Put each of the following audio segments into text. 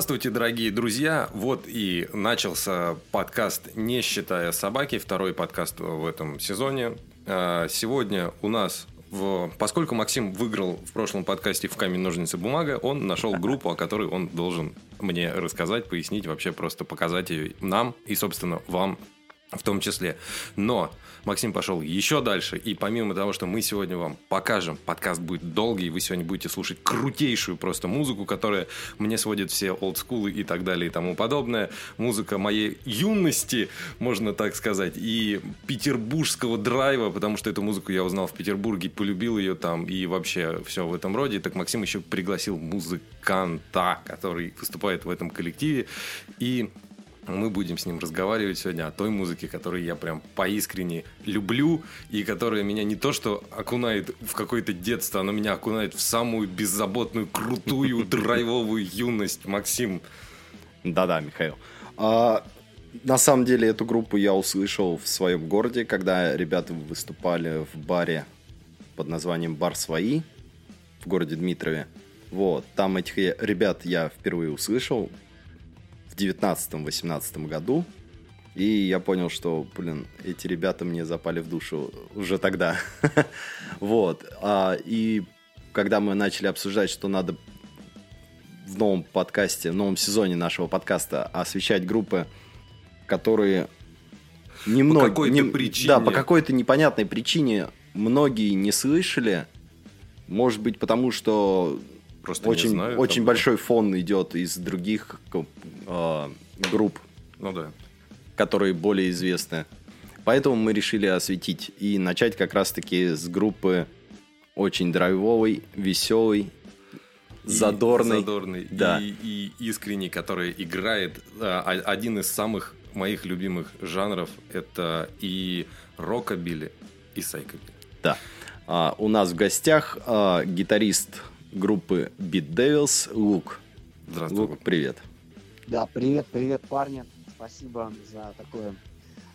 Здравствуйте, дорогие друзья. Вот и начался подкаст «Не считая собаки», второй подкаст в этом сезоне. А, сегодня у нас в... Поскольку Максим выиграл в прошлом подкасте в камень, ножницы, бумага, он нашел группу, о которой он должен мне рассказать, пояснить, вообще просто показать ее нам и, собственно, вам в том числе. Но Максим пошел еще дальше, и помимо того, что мы сегодня вам покажем, подкаст будет долгий, вы сегодня будете слушать крутейшую просто музыку, которая мне сводит все олдскулы и так далее и тому подобное. Музыка моей юности, можно так сказать, и петербургского драйва, потому что эту музыку я узнал в Петербурге, полюбил ее там и вообще все в этом роде. Так Максим еще пригласил музыканта, который выступает в этом коллективе, и мы будем с ним разговаривать сегодня о той музыке, которую я прям поискренне люблю и которая меня не то что окунает в какое-то детство, она меня окунает в самую беззаботную, крутую, драйвовую юность. Максим. Да-да, Михаил. А, на самом деле эту группу я услышал в своем городе, когда ребята выступали в баре под названием «Бар Свои» в городе Дмитрове. Вот, там этих ребят я впервые услышал, 19-18 году. И я понял, что, блин, эти ребята мне запали в душу уже тогда. вот. А, и когда мы начали обсуждать, что надо в новом подкасте, в новом сезоне нашего подкаста освещать группы, которые немного... По какой-то не, причине. Да, по какой-то непонятной причине многие не слышали. Может быть, потому что Просто очень, знаю, очень там... большой фон идет из других э, групп, ну да, которые более известны. Поэтому мы решили осветить и начать как раз-таки с группы очень драйвовой, веселой, задорной, задорный да. и, и искренний, который играет а, один из самых моих любимых жанров. Это и рокобили, и сайкобили. Да. А, у нас в гостях а, гитарист группы Beat Devils Лук. Здравствуй. Лук, привет. Да, привет, привет, парни. Спасибо за такое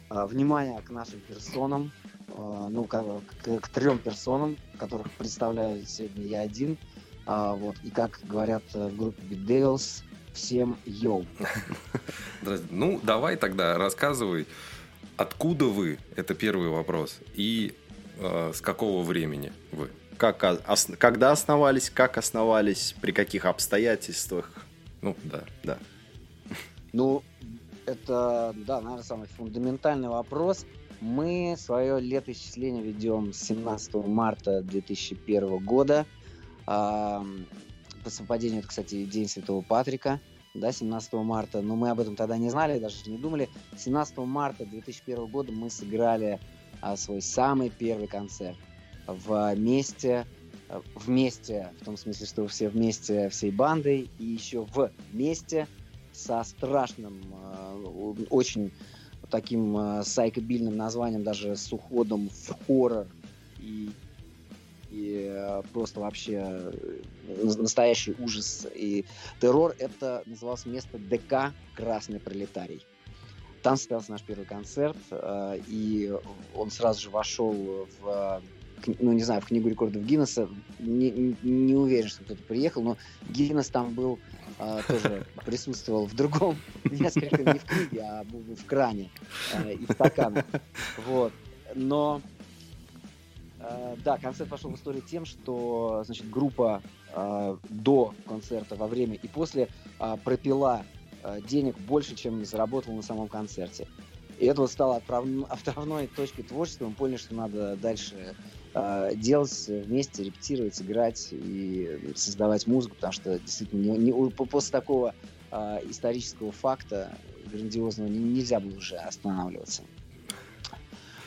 э, внимание к нашим персонам. Э, ну, к, к, к трем персонам, которых представляю сегодня я один. А, вот, и как говорят в группе Beat Devils, всем йоу. Ну, давай тогда рассказывай, откуда вы, это первый вопрос, и э, с какого времени вы? Как, ос, когда основались, как основались, при каких обстоятельствах. Ну, да. Да. Ну, это, да, наверное, самый фундаментальный вопрос. Мы свое летоисчисление ведем с 17 марта 2001 года. По совпадению, это, кстати, День Святого Патрика, да, 17 марта. Но мы об этом тогда не знали, даже не думали. 17 марта 2001 года мы сыграли а, свой самый первый концерт вместе, вместе, в том смысле, что все вместе всей бандой, и еще вместе со страшным, э, очень таким э, сайкобильным названием, даже с уходом в хоррор и, и э, просто вообще настоящий ужас и террор. Это называлось место ДК «Красный пролетарий». Там состоялся наш первый концерт, и он сразу же вошел в ну, не знаю, в книгу рекордов Гиннесса. Не, не уверен, что кто-то приехал, но Гиннес там был, э, тоже присутствовал в другом, несколько не в книге, а в, кране э, и в стаканах. Вот. Но э, да, концерт пошел в историю тем, что значит, группа э, до концерта, во время и после э, пропила э, денег больше, чем заработала на самом концерте. И это вот стало отправной, точкой творчества. Мы поняли, что надо дальше делать вместе, репетировать, играть и создавать музыку, потому что действительно не, не, после такого э, исторического факта грандиозного нельзя было уже останавливаться.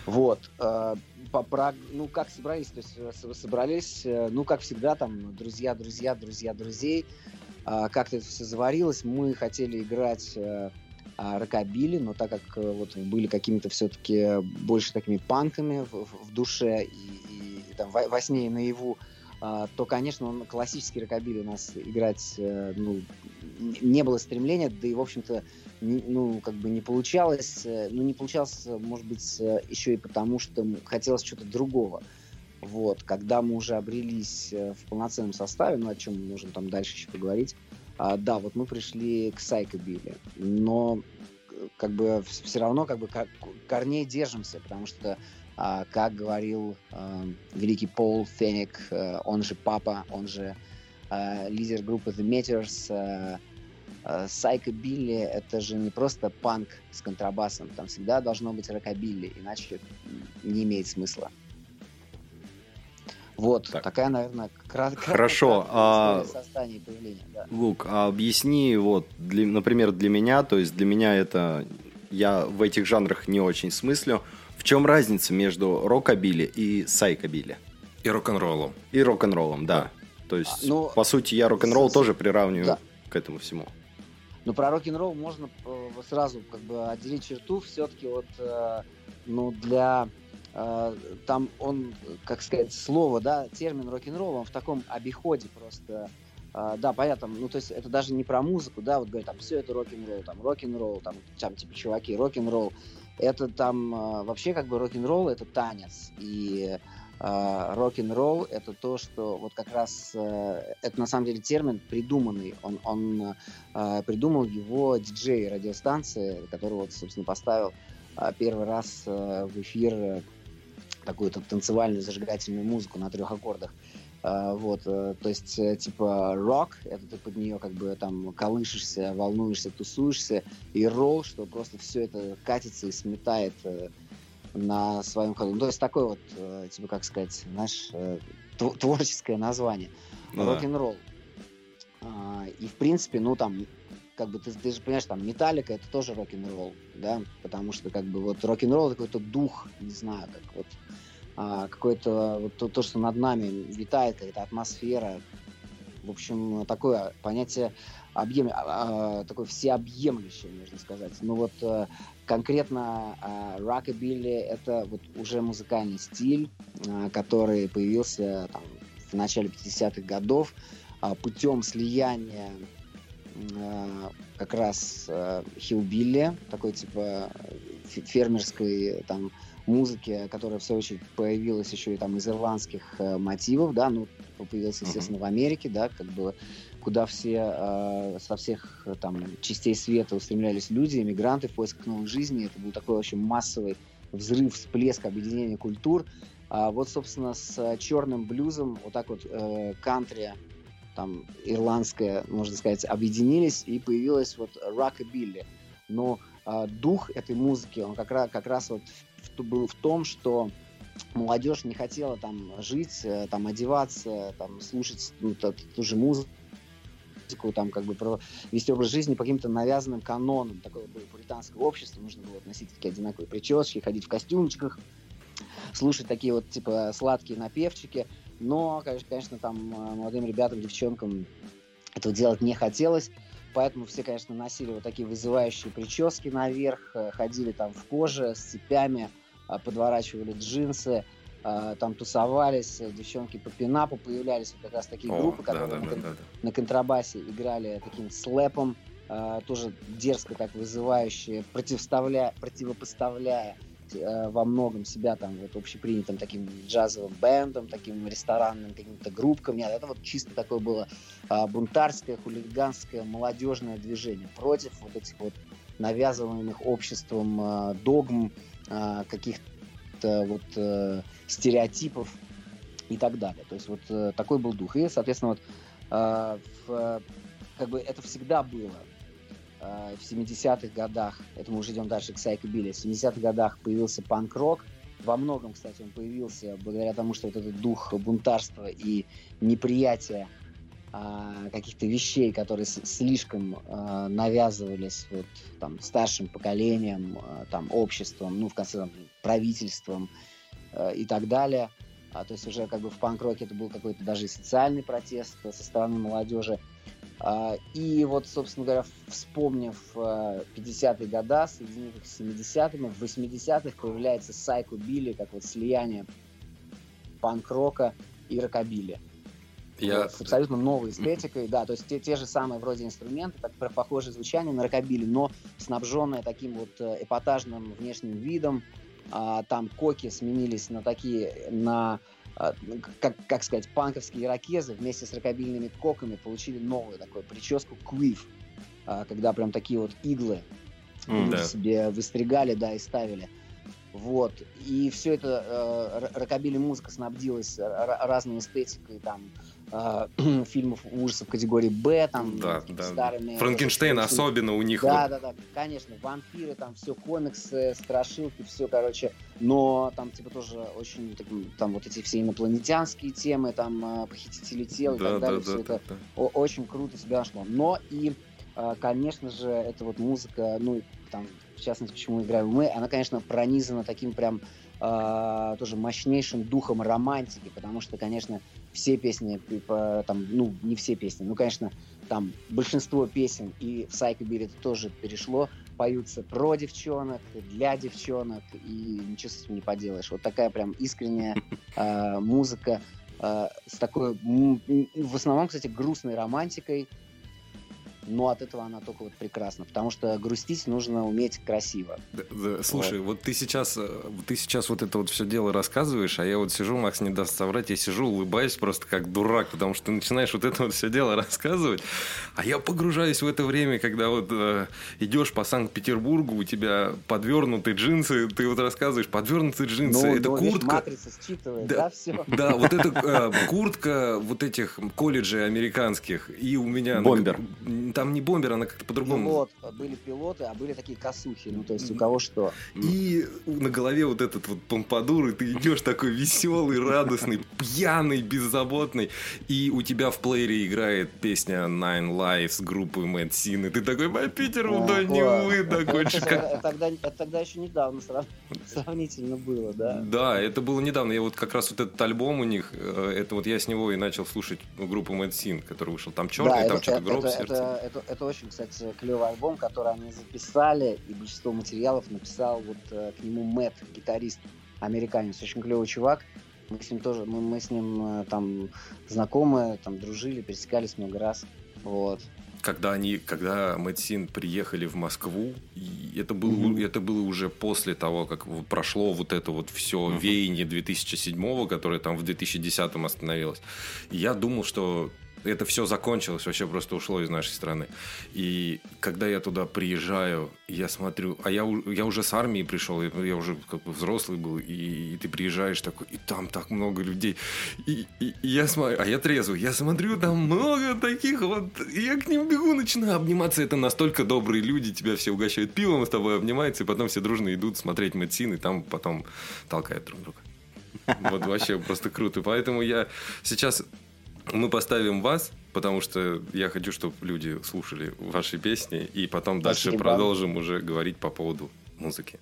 Вот. Э, по, про, ну, как собрались? То есть э, собрались, э, ну, как всегда, там, друзья, друзья, друзья, друзей. А, как-то это все заварилось. Мы хотели играть а, рокобили, но так как вот были какими-то все-таки больше такими панками в, в душе и, и там во, во сне и наяву, а, то, конечно, он, классический рокобили у нас играть ну, не было стремления, да и, в общем-то, ну, как бы не получалось. Э, ну, не получалось, может быть, э, еще и потому, что хотелось чего-то другого. Вот, когда мы уже обрелись э, в полноценном составе, ну, о чем мы можем там дальше еще поговорить, а, да, вот мы пришли к Сайкобиле, но как бы все равно как бы корней держимся, потому что, как говорил а, великий Пол Феник, а, он же папа, он же а, лидер группы The Meteors, а, Сайко Билли — это же не просто панк с контрабасом, там всегда должно быть рокобилли, иначе не имеет смысла. Вот, так. такая, наверное, краткая Хорошо. А... создания и появления. Да. Лук, а объясни, вот, для, например, для меня, то есть для меня это, я в этих жанрах не очень смыслю, чем разница между рокобили и сайкобили? И рок-н-роллом. И рок-н-роллом, да. да. То есть, ну, по сути, я рок-н-ролл тоже приравниваю да. к этому всему. Но про рок-н-ролл можно э, сразу как бы отделить черту все-таки вот, э, ну, для э, там он, как сказать, слово, да, термин рок-н-ролл, он в таком обиходе просто, да, понятно, ну, то есть это даже не про музыку, да, вот говорят, там, все это рок-н-ролл, там, рок-н-ролл, там, там, типа, чуваки, рок-н-ролл, это там вообще как бы рок-н-ролл это танец, и а, рок-н-ролл — это то, что вот как раз э, это на самом деле термин придуманный. Он, он э, придумал его диджей радиостанции, который вот, собственно, поставил а, первый раз э, в эфир такую танцевальную зажигательную музыку на трех аккордах. Вот, то есть, типа, рок, это ты под нее как бы там колышешься, волнуешься, тусуешься, и ролл, что просто все это катится и сметает на своем ходу. Ну, то есть такой вот, э, типа, как сказать, наш э, творческое название. Ну, Рок-н-ролл. А, и, в принципе, ну, там, как бы, ты, ты же понимаешь, там, Металлика это тоже рок-н-ролл, да, потому что, как бы, вот рок-н-ролл какой-то дух, не знаю, как вот, а, какое-то, вот то, то, что над нами витает, какая-то атмосфера, в общем, такое понятие объем, а, такое всеобъемлющее, можно сказать. Ну вот э, конкретно рокобилли — это вот уже музыкальный стиль, а, который появился там, в начале 50-х годов а, путем слияния как раз э, хилбилли, такой типа фермерской там музыки, которая в свою очередь появилась еще и там из ирландских э, мотивов, да, ну появился, естественно, uh-huh. в Америке, да, как бы куда все э, со всех э, там частей света устремлялись люди, иммигранты в поисках новой жизни. Это был такой очень массовый взрыв, всплеск объединения культур. А вот, собственно, с черным блюзом вот так вот э, кантри, там, ирландская, можно сказать, объединились, и появилась вот рокобилли. Но э, дух этой музыки, он как раз, как раз вот в, был в том, что молодежь не хотела там жить, э, там одеваться, там слушать ну, ту, ту же музыку, там как бы про вести образ жизни по каким-то навязанным канонам. Такое было пуританское общество, нужно было носить такие одинаковые прически, ходить в костюмчиках, слушать такие вот типа сладкие напевчики. Но, конечно, там э, молодым ребятам, девчонкам этого делать не хотелось. Поэтому все, конечно, носили вот такие вызывающие прически наверх, э, ходили там в коже с цепями, э, подворачивали джинсы, э, там тусовались, девчонки по пинапу появлялись, вот как раз такие О, группы, которые да, да, на, да, да. на контрабасе играли таким слэпом, тоже дерзко так вызывающие, противоставляя, противопоставляя э, во многом себя там вот общепринятым таким джазовым бендом, таким ресторанным каким-то группкам. Нет, это вот чисто такое было э, бунтарское, хулиганское, молодежное движение против вот этих вот навязываемых обществом э, догм, э, каких-то вот э, стереотипов и так далее. То есть вот э, такой был дух. И, соответственно, вот э, в, как бы это всегда было э, в 70-х годах, это мы уже идем дальше к Сайко Билли, в 70-х годах появился панк-рок, во многом, кстати, он появился благодаря тому, что вот этот дух бунтарства и неприятия а, каких-то вещей, которые слишком а, навязывались вот, там, старшим поколением, а, там, обществом, ну, в конце там, правительством а, и так далее. А, то есть уже как бы в панк-роке это был какой-то даже и социальный протест со стороны молодежи. А, и вот, собственно говоря, вспомнив 50-е а, годы, соединив их с 70-ми, в 80-х появляется Сайко Билли, как вот слияние панк-рока и рокобили. Я... С абсолютно новой эстетикой, да, то есть те, те же самые вроде инструменты, так, похожее звучание на рокобили, но снабженное таким вот э, эпатажным внешним видом, а, там коки сменились на такие, на как, как сказать, панковские ирокезы вместе с рокобильными коками получили новую такую прическу квиф, а, когда прям такие вот иглы mm, да. себе выстригали, да, и ставили. Вот. И все это э, рокобили музыка снабдилась разной эстетикой, там, э, фильмов ужасов категории Б, там, да, да, старыми... Франкенштейн особенно у них. Да, вот. да, да, конечно, вампиры, там, все, комиксы, страшилки, все, короче, но там, типа, тоже очень, там, вот эти все инопланетянские темы, там, э, похитители тел и да, так далее, да, все да, это да, да. очень круто себя нашло. Но и, э, конечно же, это вот музыка, ну, там, в частности, почему играем мы, она, конечно, пронизана таким прям э, тоже мощнейшим духом романтики, потому что, конечно, все песни, типа, там, ну, не все песни, ну, конечно, там большинство песен и в Psycho это тоже перешло, поются про девчонок, для девчонок, и ничего с этим не поделаешь. Вот такая прям искренняя э, музыка э, с такой, в основном, кстати, грустной романтикой, но от этого она только вот прекрасна, потому что грустить нужно уметь красиво. Да, да, слушай, вот. вот ты сейчас, э, ты сейчас вот это вот все дело рассказываешь, а я вот сижу, Макс не даст соврать, я сижу, улыбаюсь просто как дурак, потому что ты начинаешь вот это вот все дело рассказывать, а я погружаюсь в это время, когда вот э, идешь по Санкт-Петербургу, у тебя подвернутые джинсы, ты вот рассказываешь, подвернутые джинсы, ну, это ну, куртка. матрица считывает, да, да все. Да, вот эта э, куртка вот этих колледжей американских, и у меня... Бомбер там не бомбер, она как-то по-другому. Ну вот, были пилоты, а были такие косухи, ну то есть у кого что. И на голове вот этот вот помпадур, и ты идешь такой веселый, радостный, пьяный, беззаботный, и у тебя в плеере играет песня Nine Lives группы Mad Sin, и ты такой, по Питеру, да не вы, такой. Тогда, тогда еще недавно сравнительно было, да? Да, это было недавно. Я вот как раз вот этот альбом у них, э, это вот я с него и начал слушать группу Mad Sin, который вышел. Там черный, там что-то гроб сердце это, это очень, кстати, клевый альбом, который они записали, и большинство материалов написал вот э, к нему Мэтт, гитарист, американец, очень клевый чувак. Мы с ним тоже, мы, мы с ним э, там знакомы, там дружили, пересекались много раз, вот. Когда они, когда Мэтсин приехали в Москву, это было, mm-hmm. это было уже после того, как прошло вот это вот все mm-hmm. веяние 2007 которое там в 2010 остановилось. И я думал, что это все закончилось, вообще просто ушло из нашей страны. И когда я туда приезжаю, я смотрю, а я, я уже с армии пришел, я уже как бы взрослый был, и, и ты приезжаешь такой, и там так много людей. И, и, и я смотрю, а я трезвый, я смотрю, там много таких вот, и я к ним бегу, начинаю обниматься. Это настолько добрые люди, тебя все угощают пивом, с тобой обнимаются, и потом все дружно идут смотреть Мэтсин, и там потом толкают друг друга. Вот вообще просто круто. Поэтому я сейчас мы поставим вас, потому что я хочу, чтобы люди слушали ваши песни, и потом Спасибо. дальше продолжим уже говорить по поводу музыки.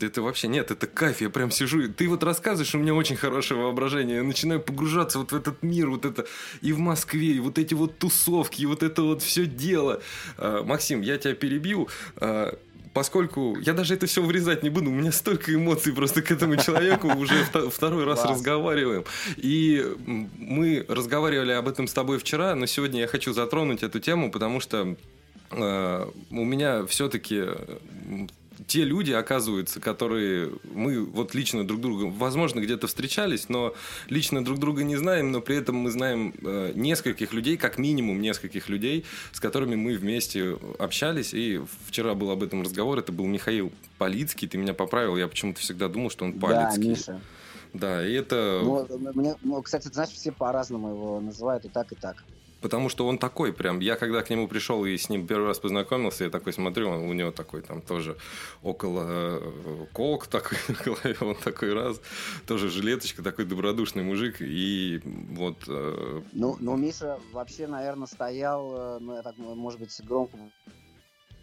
Да это вообще нет, это кайф, я прям сижу, ты вот рассказываешь, у меня очень хорошее воображение, я начинаю погружаться вот в этот мир, вот это и в Москве, и вот эти вот тусовки, и вот это вот все дело. А, Максим, я тебя перебью, а, Поскольку я даже это все вырезать не буду, у меня столько эмоций просто к этому человеку уже вто- второй раз разговариваем. И мы разговаривали об этом с тобой вчера, но сегодня я хочу затронуть эту тему, потому что э, у меня все-таки те люди, оказывается, которые мы вот лично друг друга, возможно, где-то встречались, но лично друг друга не знаем, но при этом мы знаем э, нескольких людей, как минимум нескольких людей, с которыми мы вместе общались. И вчера был об этом разговор. Это был Михаил Полицкий. Ты меня поправил. Я почему-то всегда думал, что он Да, Полицкий. Миша. Да, и это Ну, мне, ну, кстати, ты знаешь, все по-разному его называют и так, и так. Потому что он такой прям. Я когда к нему пришел и с ним первый раз познакомился, я такой смотрю, он- у него такой там тоже около э, колк такой на голове, он такой раз, тоже жилеточка, такой добродушный мужик. И вот э, Ну, ну, Миша вообще, наверное, стоял, э, ну, я так, может быть, громко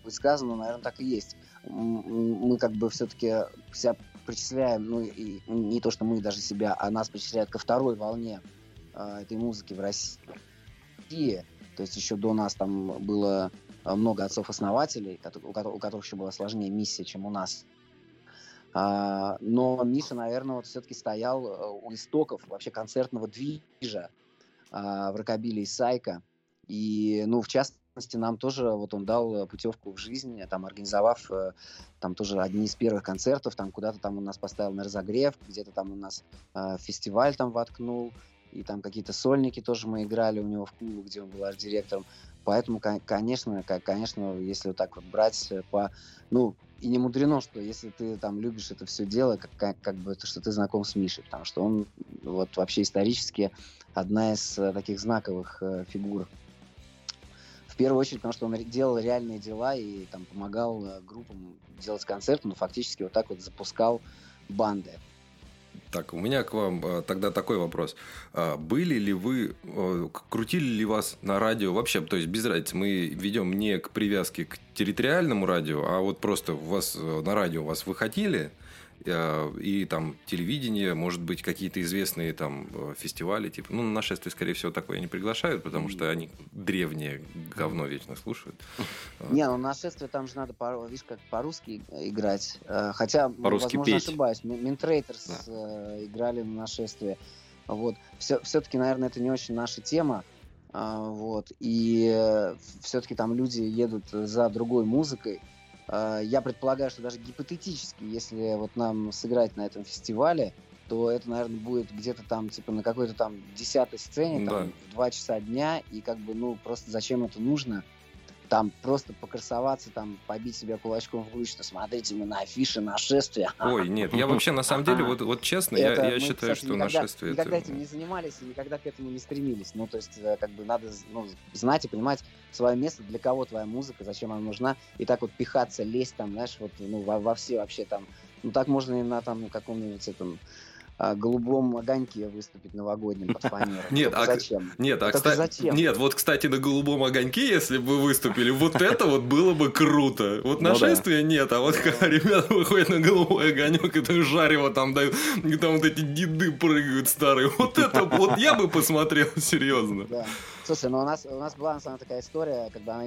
будет сказано, но, наверное, так и есть. Мы как бы все-таки себя причисляем, ну, и не то, что мы даже себя, а нас причисляют ко второй волне этой музыки в России. То есть еще до нас там было э, много отцов-основателей, у которых, еще была сложнее миссия, чем у нас. А, но Миша, наверное, вот все-таки стоял э, у истоков вообще концертного движа а, в рокобиле и сайка. И, ну, в частности, нам тоже вот он дал э, путевку в жизнь, там, организовав там тоже одни из первых концертов, там куда-то там он нас поставил на разогрев, где-то там у нас фестиваль там воткнул, и там какие-то сольники тоже мы играли у него в клубе, где он был арт-директором. Поэтому, кон- конечно, конечно, если вот так вот брать э, по... Ну, и не мудрено, что если ты там любишь это все дело, как, как, бы, то, что ты знаком с Мишей, потому что он вот вообще исторически одна из э, таких знаковых э, фигур. В первую очередь, потому что он делал реальные дела и там помогал э, группам делать концерты, но фактически вот так вот запускал банды. Так, у меня к вам э, тогда такой вопрос. А, Были ли вы, к- крутили ли вас на радио вообще, то есть без разницы, мы ведем не к привязке к территориальному радио, а вот просто у вас на радио вас выходили, и там телевидение, может быть, какие-то известные там э, фестивали, типа, ну, на нашествие, скорее всего, такое не приглашают, потому что они древнее говно вечно слушают. Не, ну нашествие там же надо, по- видишь, как по-русски играть. Э, Хотя, По-русски возможно, петь. ошибаюсь. Ми- Минтрейтерс э, играли на нашествие. Вот. Все, все-таки, наверное, это не очень наша тема. Вот. И все-таки там люди едут за другой музыкой. А, Я предполагаю, что даже гипотетически, если вот нам сыграть на этом фестивале, то это, наверное, будет где-то там, типа, на какой-то там десятой сцене, там, Да. в два часа дня, и как бы, ну, просто зачем это нужно? Там просто покрасоваться, там побить себя кулачком в грудь, что смотрите, мы на афише нашествия. Ой, нет, я вообще на самом деле, вот, вот честно, я, Это я мы, считаю, кстати, что никогда, нашествие никогда это... этим не занимались и никогда к этому не стремились. Ну, то есть, э, как бы надо ну, знать и понимать свое место, для кого твоя музыка, зачем она нужна, и так вот пихаться, лезть там, знаешь, вот, ну, во, во все вообще там, ну, так можно и на там каком-нибудь этом голубом огоньке выступить новогоднем под фанеру. Нет, а- зачем? Нет, а кстати, зачем? нет, вот, кстати, на голубом огоньке, если бы вы выступили, вот это вот было бы круто. Вот Ну нашествия нет, а вот когда ребята выходят на голубой огонек, это жарево там дают, и там вот эти деды прыгают старые. Вот это вот я бы посмотрел, серьезно. Слушай, ну у нас, у нас была на самом деле такая история, когда она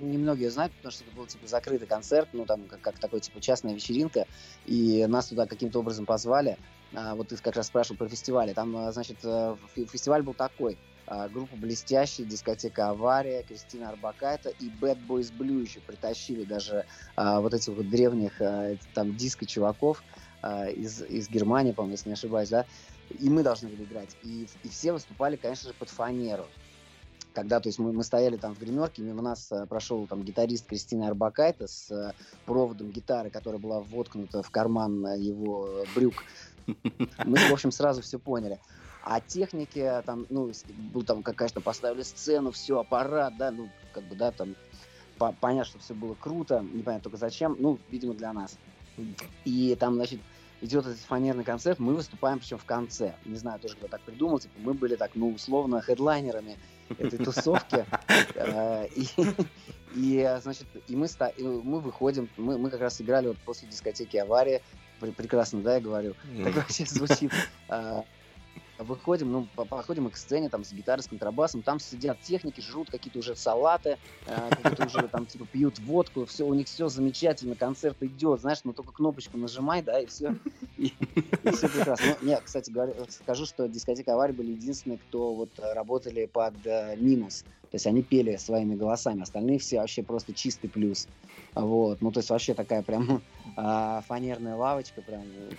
немногие знают, потому что это был типа закрытый концерт, ну там как, как такой типа частная вечеринка, и нас туда каким-то образом позвали. А, вот ты как раз спрашивал про фестивали. Там, а, значит, э, фе- фестиваль был такой. А, Группа «Блестящий», дискотека «Авария», Кристина Арбакайте и Bad Boys Blue еще притащили даже а, вот этих вот древних а, там диско-чуваков а, из, из Германии, по-моему, если не ошибаюсь, да, и мы должны были играть. И, и все выступали, конечно же, под фанеру. Когда, то есть мы, мы стояли там в гримерке, мимо нас э, прошел там гитарист Кристина Арбакайте с э, проводом гитары, которая была воткнута в карман э, его брюк. Мы, в общем, сразу все поняли. А техники, там, ну, был там, как, конечно, поставили сцену, все, аппарат, да, ну, как бы, да, там, по- понятно, что все было круто, непонятно только зачем, ну, видимо, для нас. И там, значит, идет этот фанерный концерт, мы выступаем причем в конце. Не знаю тоже, кто так придумал, типа, мы были так, ну, условно, хедлайнерами этой тусовки. Э, И, и, э, значит, и мы, мы выходим, мы, мы как раз играли вот после дискотеки «Авария», Пр- прекрасно, да, я говорю, так вообще звучит. Выходим, ну, мы к сцене, там, с гитарой, с контрабасом, там сидят техники, жрут какие-то уже салаты, э, какие-то уже там, типа, пьют водку, все, у них все замечательно, концерт идет, знаешь, ну, только кнопочку нажимай, да, и все, и, все прекрасно. Ну, не, кстати, говорю, скажу, что дискотека «Авария» были единственные, кто вот э, работали под э, минус, то есть они пели своими голосами, остальные все вообще просто чистый плюс, вот, ну, то есть вообще такая прям а, фанерная лавочка, прям э,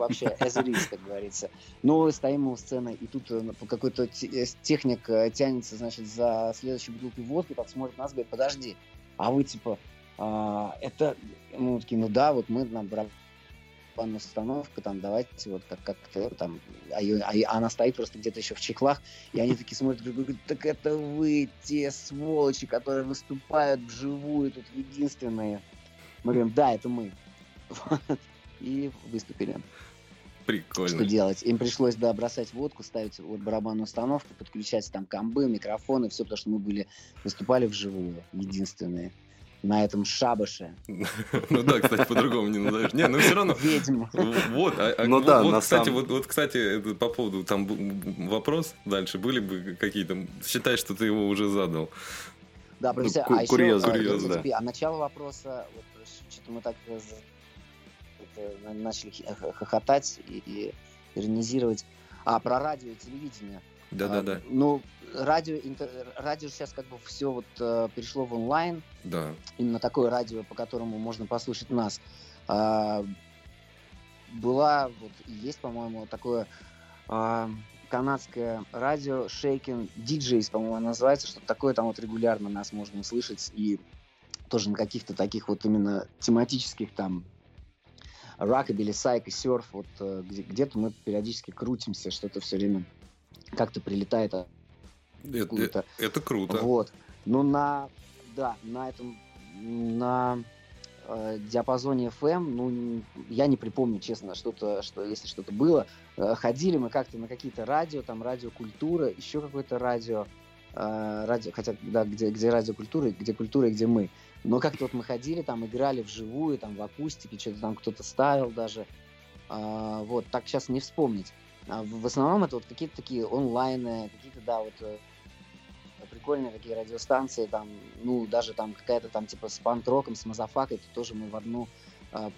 вообще as it is, как говорится. Ну, стоим у сцены, и тут э, какой-то э, техник э, тянется, значит, за следующей бутылкой водки, так смотрит на нас, говорит, подожди, а вы, типа, а, это, ну, такие, ну да, вот мы на барабанная установка, там, давайте вот как- как-то там, а, её- а она стоит просто где-то еще в чехлах, и они такие смотрят, друг друга, так это вы, те сволочи, которые выступают вживую, тут единственные. Мы говорим, да, это мы. И выступили. Что Прикольно. делать? Им пришлось, да, бросать водку, ставить вот барабанную установку, подключать там комбы, микрофоны, все, потому что мы были, выступали вживую, единственные. На этом шабаше. Ну да, кстати, по-другому не назовешь. Не, ну все равно. Ведьм. Вот, а- а Ну вот- да, вот, на кстати, самом- вот, вот, кстати, это по поводу там вопрос дальше были бы какие-то. Считай, что ты его уже задал. Да, Ну, профессия. ку- а еще, курьез, а, курьез, да. а начало вопроса, вот что-то мы так э, начали хи- х- хохотать и, и иронизировать. А, про радио и телевидение. Да-да-да. А, ну, радио, интер- радио сейчас как бы все вот э, перешло в онлайн. Да. именно такое радио, по которому можно послушать нас. А, была вот и есть, по-моему, такое а, канадское радио Shaken DJs, по-моему, называется, что такое там вот регулярно нас можно услышать и тоже на каких-то таких вот именно тематических там рокобили, сайк и серф, вот э, где- где-то мы периодически крутимся, что-то все время как-то прилетает Это, откуда-то. это круто. Вот. Ну, на, да, на этом, на э, диапазоне FM, ну, н- я не припомню, честно, что-то, что если что-то было. Э, ходили мы как-то на какие-то радио, там, радиокультура, еще какое-то радио, э, радио, хотя, да, где, где радиокультура, где культура и где мы. Но как-то вот мы ходили, там, играли вживую, там, в акустике, что-то там кто-то ставил даже. А, вот, так сейчас не вспомнить. А в основном это вот какие-то такие онлайны, какие-то, да, вот э, прикольные такие радиостанции, там, ну, даже там какая-то там типа с панк-роком, с мазафакой, то тоже мы в одну,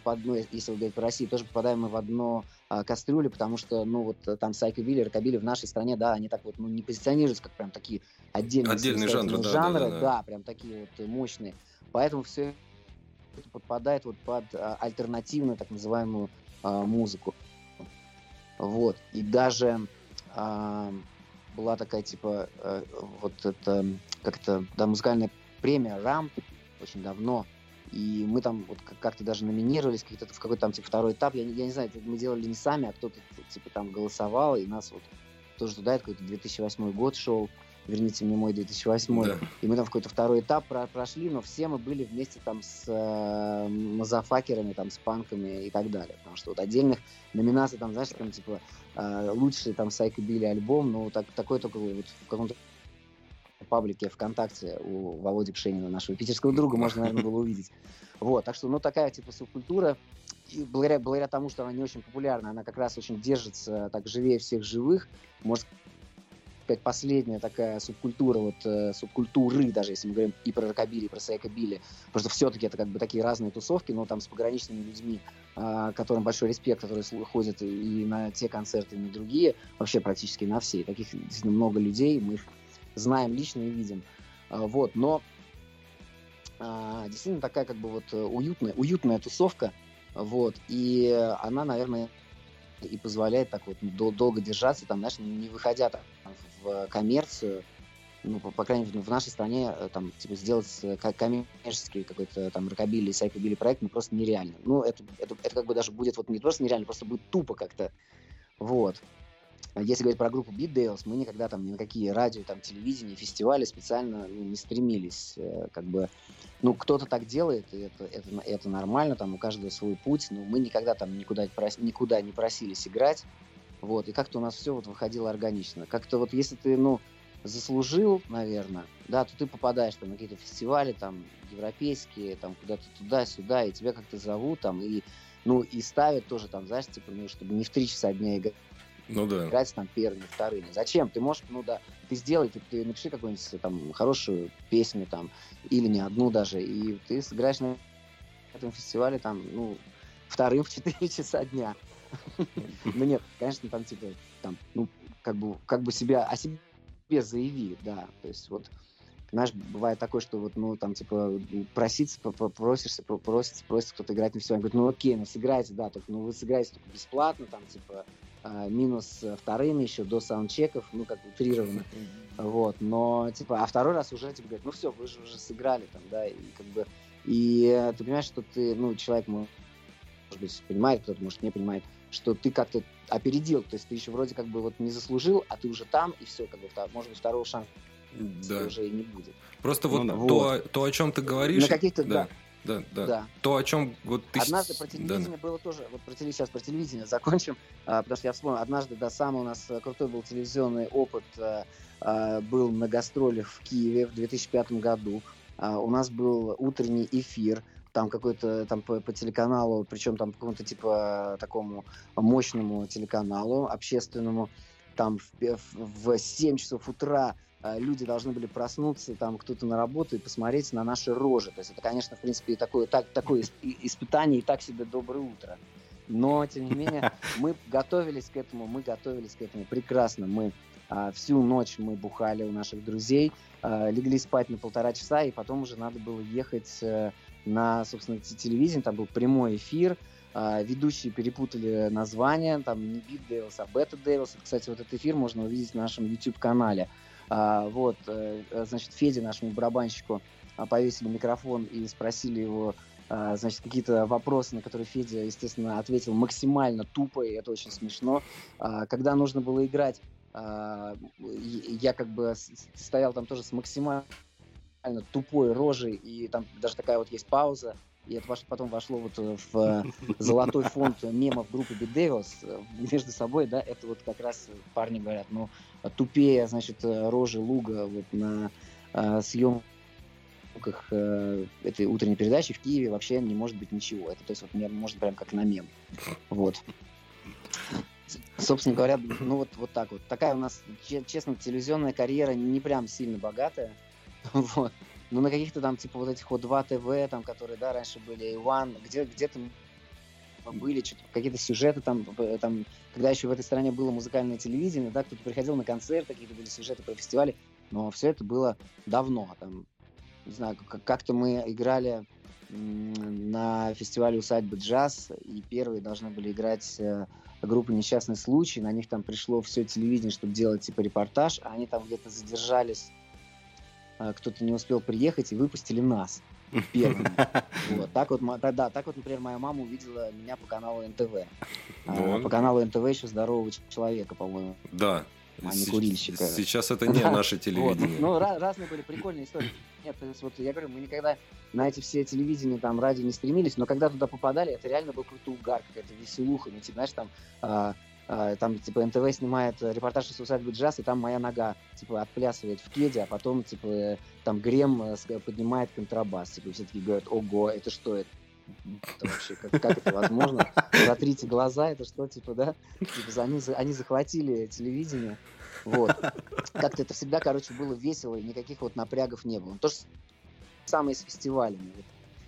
по одной, если вы говорите про Россию, тоже попадаем мы в одну а, кастрюлю, потому что, ну, вот э, там сайкобили, рокобили в нашей стране, да, они так вот, ну, не позиционируются как прям такие отдельные Отдельные жанры, самостоятельные да, да, жанры, да, да. да, прям такие вот мощные. Поэтому все это подпадает вот под а, альтернативную так называемую а, музыку. Вот. И даже а, была такая типа э, вот это как-то да, музыкальная премия Рамп очень давно. И мы там вот как- как-то даже номинировались какие-то в какой-то там типа второй этап. Я, не- я не знаю, мы делали не сами, а кто-то типа там голосовал, и нас вот тоже туда, это какой-то 2008 год шел. Верните мне мой 2008. Да. И мы там в какой-то второй этап про- прошли, но все мы были вместе там с э, мазафакерами, там, с панками и так далее. Потому что вот отдельных номинаций, там, знаешь, там, типа, э, лучший там сайкобили альбом, ну, так, такой только вот в каком-то паблике ВКонтакте у Володи Пшенина, нашего питерского друга, можно, наверное, было увидеть. Вот, так что, ну, такая, типа, субкультура, и благодаря, благодаря тому, что она не очень популярна, она как раз очень держится так живее всех живых, может сказать, последняя такая субкультура, вот э, субкультуры, даже если мы говорим и про рокобили, и про сайкобили, потому что все-таки это как бы такие разные тусовки, но там с пограничными людьми, а, которым большой респект, которые ходят и на те концерты, и на другие, вообще практически на все. И таких действительно много людей, мы их знаем лично и видим. А, Вот, но а, действительно такая как бы вот э, уютная, уютная тусовка, вот, и она, наверное, и позволяет так вот дол- долго держаться, там, знаешь, не выходя там, в коммерцию, ну, по, по крайней мере, в нашей стране, э, там, типа, сделать э, ко- коммерческий какой-то там рокобили, сайкобили проект, ну, просто нереально. Ну, это, это, это как бы даже будет вот не просто нереально, просто будет тупо как-то. Вот. Если говорить про группу Beat Dales, мы никогда там ни на какие радио, там, телевидение, фестивали специально ну, не стремились. Э, Как бы, ну, кто-то так делает, и это, это, это нормально, там у каждого свой путь, но мы никогда там никуда, никуда не просились играть. Вот, и как-то у нас все вот выходило органично. Как-то вот если ты, ну, заслужил, наверное, да, то ты попадаешь там на какие-то фестивали, там, европейские, там, куда-то туда-сюда, и тебя как-то зовут, там, и, ну, и ставят тоже, там, знаешь, типа, ну, чтобы не в три часа дня играть, Ну да. играть там первыми, вторыми. Зачем? Ты можешь, ну да, ты сделай, ты, ты напиши какую-нибудь там хорошую песню там, или не одну даже, и ты сыграешь на этом фестивале там, ну, вторым в 4 часа дня. Ну нет, конечно, там типа, там, ну, как бы, как бы себя, о себе заяви, да, то есть вот, знаешь, бывает такое, что вот, ну, там, типа, проситься, просишься, просится, просит кто-то играть на фестивале, говорит, ну, окей, ну, сыграйте, да, только, ну, вы сыграете только бесплатно, там, типа, а, минус э, вторыми еще до саундчеков, ну, как утрированно, вот, но, типа, а второй раз уже, типа, говорят, ну, все, вы же уже сыграли, там, да, и, как бы, и э, ты понимаешь, что ты, ну, человек, может быть, понимает, кто-то, может, не понимает, что ты как-то опередил, то есть ты еще вроде как бы вот не заслужил, а ты уже там, и все, как бы, может быть, второго шанса Да. уже и не будет. Просто Ну вот, да. То, то, о чем ты говоришь. На каких-то, да, да, да. Да. То, о чем вот ты... Однажды про да, телевидение было тоже, вот про телевидение, сейчас про телевидение закончим, а, потому что я вспомнил, однажды, да, самый у нас э, крутой был телевизионный опыт, а, а, был на гастролях в Киеве в 2005 году. А, у нас был утренний эфир, там какой-то, там по, по телеканалу, причем там по какому-то типа такому мощному телеканалу общественному, там в, в, в 7 часов утра люди должны были проснуться, там кто-то на работу и посмотреть на наши рожи. То есть это, конечно, в принципе, такое, так, такое испытание и так себе доброе утро. Но, тем не менее, мы готовились к этому, мы готовились к этому прекрасно. Мы а, всю ночь мы бухали у наших друзей, а, легли спать на полтора часа, и потом уже надо было ехать э, на, собственно, те- телевидение, там был прямой эфир, а, ведущие перепутали название, там не Бит Дэвилс, а Бета Дэвилс. Кстати, вот этот эфир можно увидеть в нашем YouTube-канале. А, вот, э, э, значит, Феде, нашему барабанщику, а, повесили микрофон и спросили его, а, значит, какие-то вопросы, на которые Федя, естественно, ответил максимально тупо, и это очень смешно. Когда нужно было играть, я как бы стоял там тоже с максимально тупой рожей, и там даже такая вот есть пауза, и это потом вошло вот э, в э, золотой фонд мемов группы Devils э, между собой, да, это вот как раз парни говорят, ну, тупее, значит, рожи луга вот на э, съемках э, этой утренней передачи в Киеве вообще не может быть ничего. Это, то есть, вот, может прям как на мем. Вот. Собственно говоря, ну вот, вот так вот. Такая у нас, че- честно, телевизионная карьера не прям сильно богатая. Вот. Но на каких-то там, типа, вот этих вот 2 ТВ, там, которые, да, раньше были, Иван, где, где-то были, какие-то сюжеты там, э, там, когда еще в этой стране было музыкальное телевидение, да, кто-то приходил на концерты, какие-то были сюжеты про фестивали, но все это было давно, там, не знаю, как- как-то мы играли на фестивале усадьбы джаз, и первые должны были играть э, группа «Несчастный случай», на них там пришло все телевидение, чтобы делать типа репортаж, а они там где-то задержались кто-то не успел приехать и выпустили нас первыми. Вот. Так вот, да, так вот, например, моя мама увидела меня по каналу НТВ. А, Ну, по каналу НТВ еще здорового человека, по-моему. Да. А не курильщика. Сейчас это не наше Вот. телевидение. Ну, разные были прикольные истории. Нет, то есть вот я говорю, мы никогда на эти все телевидения, там, радио не стремились, но когда туда попадали, это реально был какой-то угар, какая-то веселуха. Ну, типа, знаешь, там, а, а, там, типа, НТВ снимает э, репортаж из усадьбы джаз, и там моя нога, типа, отплясывает в кеде, а потом, типа, э, там Грем э, поднимает контрабас. Типа, все таки говорят, ого, это что это? Это вообще, как, как это возможно? Затрите глаза, это что, типа, да? Типа, они, они захватили телевидение. Вот. Как-то это всегда, короче, было весело, и никаких вот напрягов не было. То же самое с фестивалями.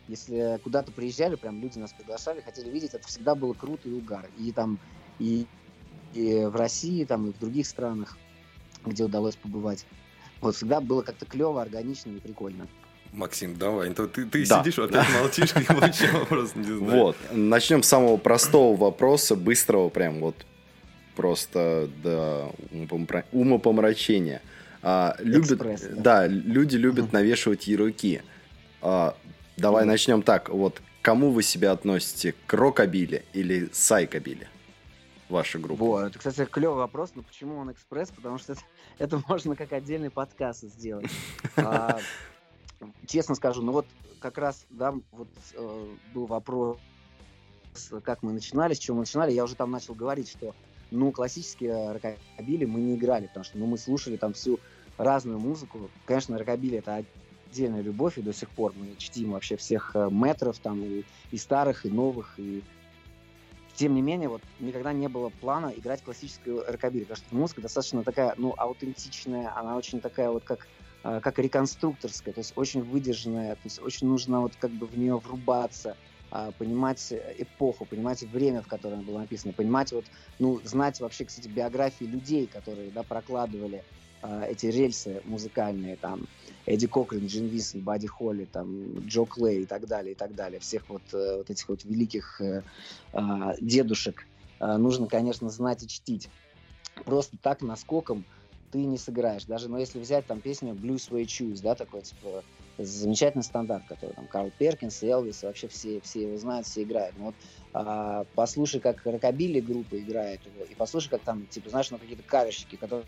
Если куда-то приезжали, прям люди нас приглашали, хотели видеть, это всегда было круто и угар. И там, и, и в России, там, и в других странах, где удалось побывать. Вот всегда было как-то клево, органично и прикольно. Максим, давай. то Ты, ты Да. сидишь, опять молчишь, и вообще вопрос не знаю. Вот. Начнем с самого простого вопроса, быстрого, прям вот просто до умопомра- умопомрачения. А, любят, Экспресс, да. да. люди любят навешивать ярлыки. А, давай Мгм. начнем так. Вот кому вы себя относите? К рокобили или сайкобили? Ваша группа. Вот, это, кстати, клевый вопрос, но почему он экспресс? Потому что это, это можно как отдельный подкаст сделать. А, честно скажу, ну вот как раз, да, вот э, был вопрос, как мы начинали, с чего мы начинали. Я уже там начал говорить, что, ну, классические рокобили мы не играли, потому что, ну, мы слушали там всю разную музыку. Конечно, рокобили это отдельная любовь, и до сих пор мы чтим вообще всех э, метров там и, и старых, и новых, и тем не менее, вот никогда не было плана играть классическую рокобили, потому что музыка достаточно такая, ну, аутентичная, она очень такая вот как, э, как реконструкторская, то есть очень выдержанная, то есть очень нужно вот как бы в нее врубаться, а, понимать эпоху, понимать время, в котором она была написана, понимать вот, ну, знать вообще, кстати, биографии людей, которые, да, прокладывали а, эти рельсы музыкальные, там, Эдди Кокрин, Джин Висон, Бадди Холли, там, Джо Клей и так далее, и так далее, всех вот, э, вот этих вот великих э, а, дедушек а, нужно, конечно, знать и чтить. Просто так наскоком ты не сыграешь. Даже, ну, если взять там песню Blue Sway Choose, да, такой, типа, замечательный стандарт, который там Карл Перкинс, Элвис, вообще все, все его знают, все играют. Ну, вот а, послушай, как рокобили группа играет и послушай, как там, типа, знаешь, ну, какие-то каверщики, которые,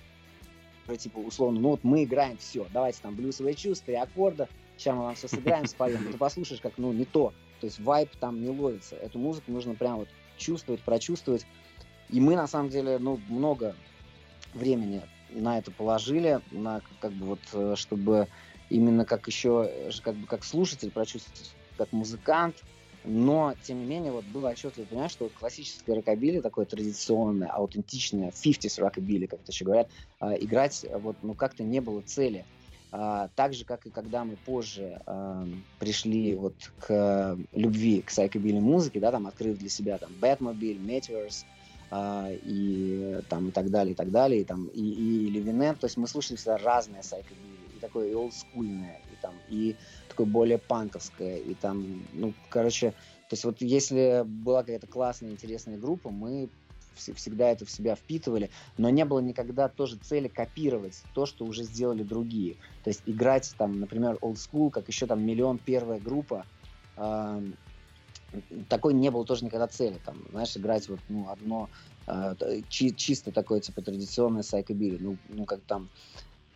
типа, условно, ну, вот мы играем все, давайте там блюзовые чувства, три аккорда, сейчас мы вам все сыграем, споем. И ты послушаешь, как, ну, не то. То есть вайп там не ловится. Эту музыку нужно прям вот чувствовать, прочувствовать. И мы, на самом деле, ну, много времени на это положили, на, как бы вот, э, чтобы именно как еще, э, как бы как слушатель прочувствовать, как музыкант, но, тем не менее, вот было отчетливо понимать, что классическое рокобили, такое традиционное, аутентичное, 50s рокобили, как это еще говорят, а, играть э, вот, ну, как-то не было цели. А, так же, как и когда мы позже а, пришли вот к любви к сайкобили музыке, да, там, открыв для себя там Batmobile, Meteors, а, и там и так далее, и так далее, и там и, и Левинен, то есть мы слушали всегда разное сайкобили, и такое и олдскульное, и там и такое более панковское, и там, ну, короче, то есть вот если была какая-то классная, интересная группа, мы вс- всегда это в себя впитывали, но не было никогда тоже цели копировать то, что уже сделали другие. То есть играть там, например, old school, как еще там миллион первая группа, ам, такой не было тоже никогда цели. Там, знаешь, играть вот ну, одно т- чи- чисто такое типа традиционное сайкобили. Ну, ну как там,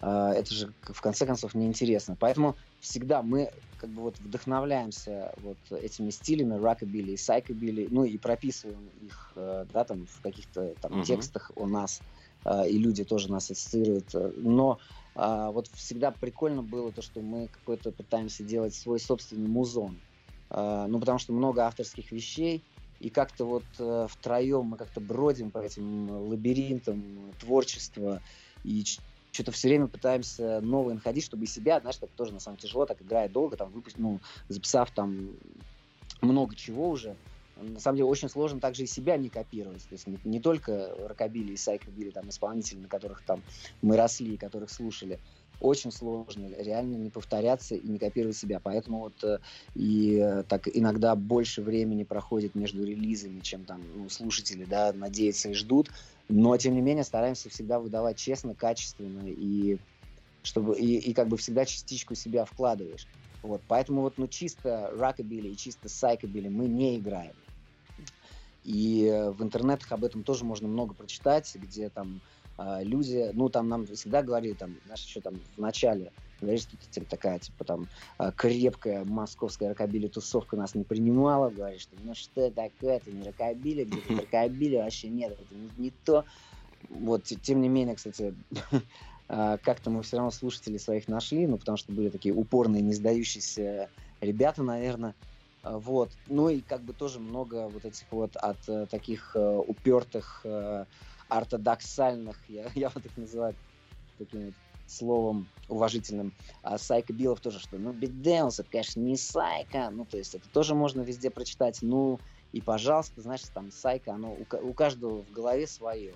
а, это же в конце концов неинтересно. Поэтому всегда мы как бы вот вдохновляемся вот этими стилями рокобили и сайкобили, ну и прописываем их, э, да, там в каких-то там Мгм. текстах у нас, э, и люди тоже нас ассоциируют. э, Но а, вот всегда прикольно было то, что мы какой-то пытаемся делать свой собственный музон. Ну, потому что много авторских вещей, и как-то вот э, втроем мы как-то бродим по этим лабиринтам творчества, и что-то все время пытаемся новое находить, чтобы и себя, знаешь, так тоже на самом деле тяжело, так играя долго, там, выпустить, ну, записав там много чего уже, на самом деле очень сложно также и себя не копировать. То есть не, не только рокобили и сайкобили, там, исполнители, на которых там мы росли, которых слушали. Очень сложно реально не повторяться и не копировать себя. Поэтому вот э, и э, так иногда больше времени проходит между релизами, чем там ну, слушатели, да, надеются и ждут. Но, тем не менее, стараемся всегда выдавать честно, качественно и чтобы и, и как бы всегда частичку себя вкладываешь. Вот, поэтому вот, ну, чисто рокобили и чисто сайкобили мы не играем. И э, в интернетах об этом тоже можно много прочитать, где там люди, ну, там нам всегда говорили, там, знаешь, еще там в начале, говоришь, что типа, такая, типа, там, а, крепкая московская рокобили тусовка нас не принимала, говоришь, что, ну, что это такое, это не рокобили, где-то рокобили, вообще нет, это не, не то. Вот, те- тем не менее, кстати, а, как-то мы все равно слушателей своих нашли, ну, потому что были такие упорные, не сдающиеся ребята, наверное. А, Вот. Ну и как бы тоже много вот этих вот от э, таких э, упертых, э, ортодоксальных, я, я вот их называю таким вот словом уважительным, а Сайка Билов тоже, что, ну, Биг Дэвилс, это, конечно, не Сайка, ну, то есть это тоже можно везде прочитать, ну, и, пожалуйста, знаешь, там Сайка, оно у, у каждого в голове свое.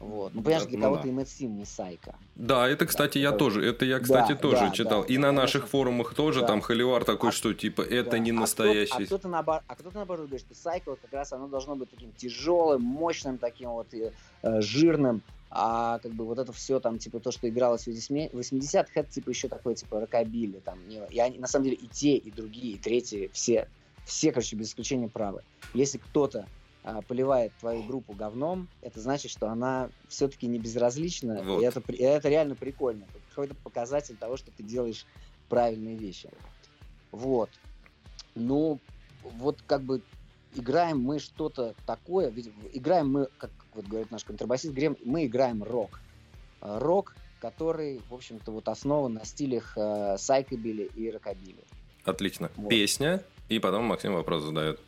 Вот. Ну, понимаешь, для ну кого-то да. и Сим не Сайка. Да, это, кстати, я тоже. Это я, кстати, Да, тоже да, читал. да, И да, на конечно. наших форумах тоже Да. там холивар такой, А- что типа это Да, не а кто- настоящий. А кто-то, наоборот, а кто-то наоборот говорит, что Сайка вот как раз оно должно быть таким тяжелым, мощным, таким вот э, э, жирным. А как бы вот это все там, типа, то, что игралось в 80-х, это типа еще такое, типа, рокобили. Там, не- и они, на самом деле и те, и другие, и третьи, все, все, короче, без исключения правы. Если кто-то а, поливает твою группу говном, это значит, что она все-таки не безразлична, Вот. и это, и это реально прикольно. Какой-то показатель того, что ты делаешь правильные вещи. Вот. Ну, вот как бы играем мы что-то такое, ведь играем мы, как вот говорит наш контрабасист, играем- мы играем рок. А, Рок, который, в общем-то, вот основан на стилях э, сайкобили и рокобили. Отлично. Вот. Песня. И потом Максим вопрос задает.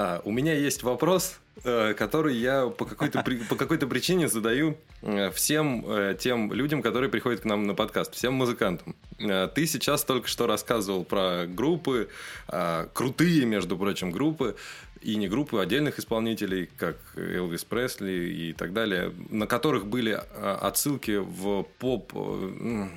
А, у меня есть вопрос, э, который я по какой-то, по какой-то причине задаю э, всем э, тем людям, которые приходят к нам на подкаст, всем музыкантам. Ты сейчас только что рассказывал про группы, крутые, между прочим, группы, и не группы отдельных исполнителей, как Элвис Пресли и так далее, на которых были отсылки в поп, в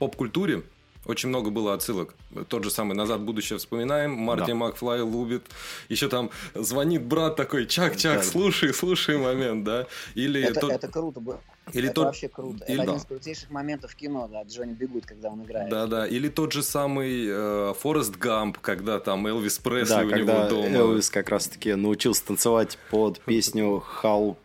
поп-культуре. Очень много было отсылок. Тот же самый «Назад в будущее» вспоминаем. Марти Да. Макфлай любит. Еще там звонит брат такой, чак-чак, Да. слушай, слушай момент, да? Или Это, тот- это круто было. или это тот- вообще круто. или- это один да. из крутейших моментов кино, да, Джонни Бегут, когда он играет. Да, да. Или тот же самый э, Форест Гамп, когда там Элвис Пресли Да, у когда него дома. Элвис как раз-таки научился танцевать под песню Халк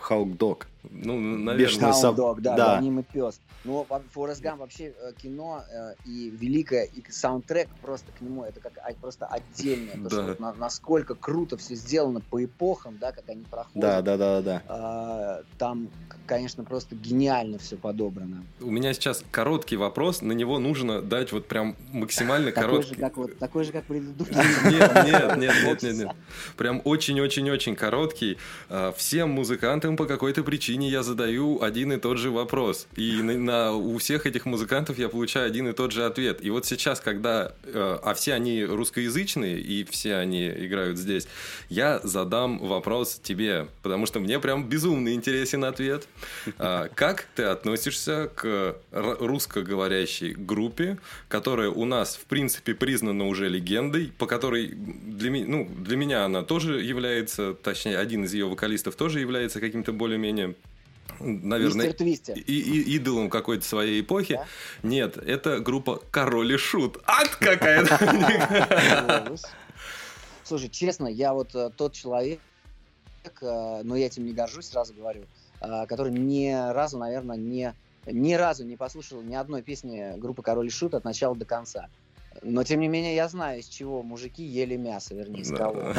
Халк Дог. Ну, наверное. Бешеный Dog, да, да. И пес. Ну, во- Форест Гамп вообще э, кино э, и великое, и саундтрек просто к нему, это как а, просто отдельное. То, Да. что вот на- насколько круто все сделано по эпохам, да, как они проходят. Да, да, да, да. А, там, конечно, просто гениально все подобрано. У меня сейчас короткий вопрос, на него нужно дать вот прям максимально Такой короткий. же, как вот, такой же, как предыдущий. Нет, нет, нет, нет, нет, нет. Прям очень-очень-очень короткий. А, Всем музыкантам по какой-то причине я задаю один и тот же вопрос. И на, на- у всех этих музыкантов я получаю один и тот же ответ. И вот сейчас, когда... э, А все они русскоязычные, и все они играют здесь, я задам вопрос тебе, потому что мне прям безумно интересен ответ. А, Как ты относишься к русскоговорящей группе, которая у нас, в принципе, признана уже легендой, по которой для, ну, для меня она тоже является, точнее, один из ее вокалистов тоже является каким-то более-менее, наверное, Мистер Твистер. и, и- идолом какой-то своей эпохи. Да? Нет, это группа Король и Шут. Ад какая-то! Ой, Слушай, честно, я вот э, тот человек, э, но я этим не горжусь, сразу говорю, э, который ни разу, наверное, не, ни разу не послушал ни одной песни группы Король и Шут от начала до конца. Но, тем не менее, я знаю, из чего мужики ели мясо, вернее, из кого.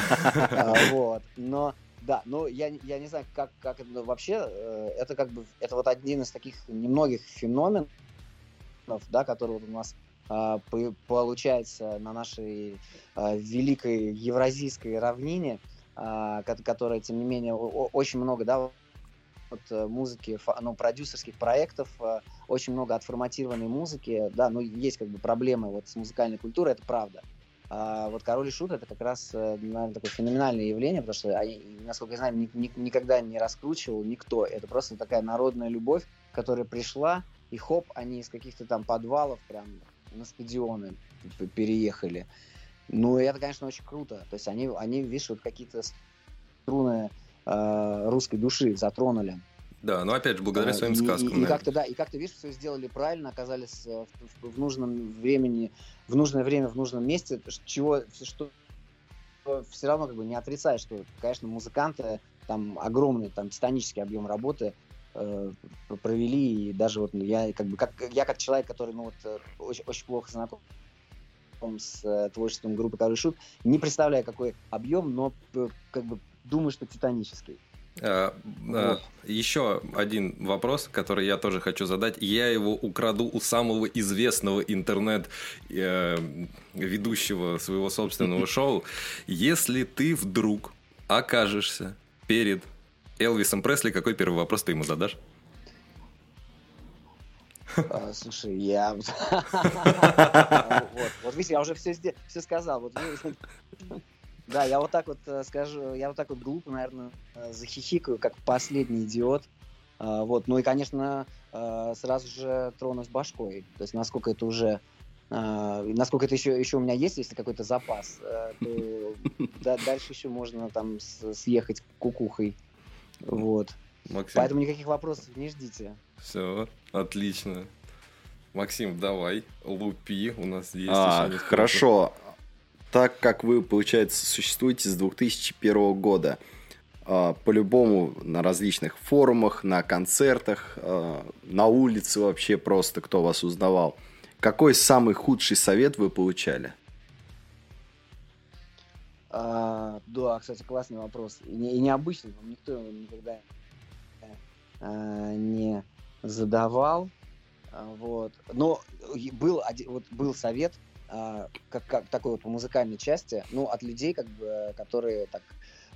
Вот. Но, да, но я, не- я не знаю, как, как это ну, вообще, э, это как бы, это вот один из таких немногих феноменов, да, который вот у нас по- получается на нашей а, великой евразийской равнине, ко- которая, тем не менее, о- очень много, да, вот э, музыки, ну, продюсерских проектов, э, очень много отформатированной музыки, да, но есть как бы проблемы вот с музыкальной культурой, это правда. А вот Король и Шут это как раз, э, наверное, такое феноменальное явление, потому что, они, насколько я знаю, ни- ни- никогда не раскручивал никто. Это просто такая народная любовь, которая пришла, и хоп, они из каких-то там подвалов прям на стадионы переехали. Ну, и это, конечно, очень круто. То есть они, они видишь, вот какие-то струны э, русской души затронули. Да, но опять же, благодаря А, своим и- сказкам. И, и как-то, да, и как-то, видишь, все сделали правильно, оказались э, в, в- в нужном времени, в нужное время, в нужном месте, чего, что все равно как бы не отрицает, что, конечно, музыканты там огромный, там титанический объем работы э, провели, и даже вот я как бы, как, я как человек, который, ну вот, э, очень, очень плохо знаком с э, творчеством группы и Шут, не представляю, какой объем, но э, как бы думаю, что титанический. А, Вот. Еще один вопрос, который я тоже хочу задать. Я его украду у самого известного интернет-ведущего своего собственного шоу. Если ты вдруг окажешься перед Элвисом Пресли, какой первый вопрос ты ему задашь? А, Слушай, я... Вот, видите, я уже все сказал. Да, я вот так вот э, скажу, я вот так вот глупо, наверное, э, захихикаю, как последний идиот. А, Вот, ну и, конечно, э, сразу же тронусь башкой. То есть, насколько это уже... а, Насколько это еще, еще у меня есть, если какой-то запас, то да- дальше еще можно там съехать кукухой. Вот. Максим, Поэтому никаких вопросов не ждите. все, отлично. Максим, давай, лупи, у нас есть А, хорошо. Так как вы, получается, существуете с 2001 года, а, по-любому на различных форумах, на концертах, а, на улице вообще просто, кто вас узнавал. Какой самый худший совет вы получали? А, да, кстати, классный вопрос. И, не- и необычный, никто его никогда а, не задавал. Вот. Но был, оди- вот был совет а, как, как такой вот по музыкальной части, ну, от людей, как бы, которые так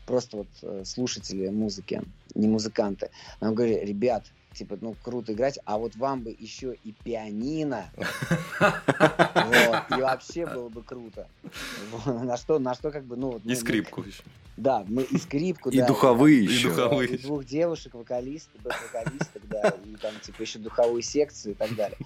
просто вот э, слушатели музыки, не музыканты. Нам говорили, ребят, типа, ну, круто играть, а вот вам бы еще и пианино. И вообще было бы круто. На что, на что как бы, ну... И мы- скрипку еще. Да, мы и скрипку, И да, духовые И еще. духовые. и двух девушек, вокалистов, бэк-вокалисток, да, и там, типа, еще духовую секцию и так далее.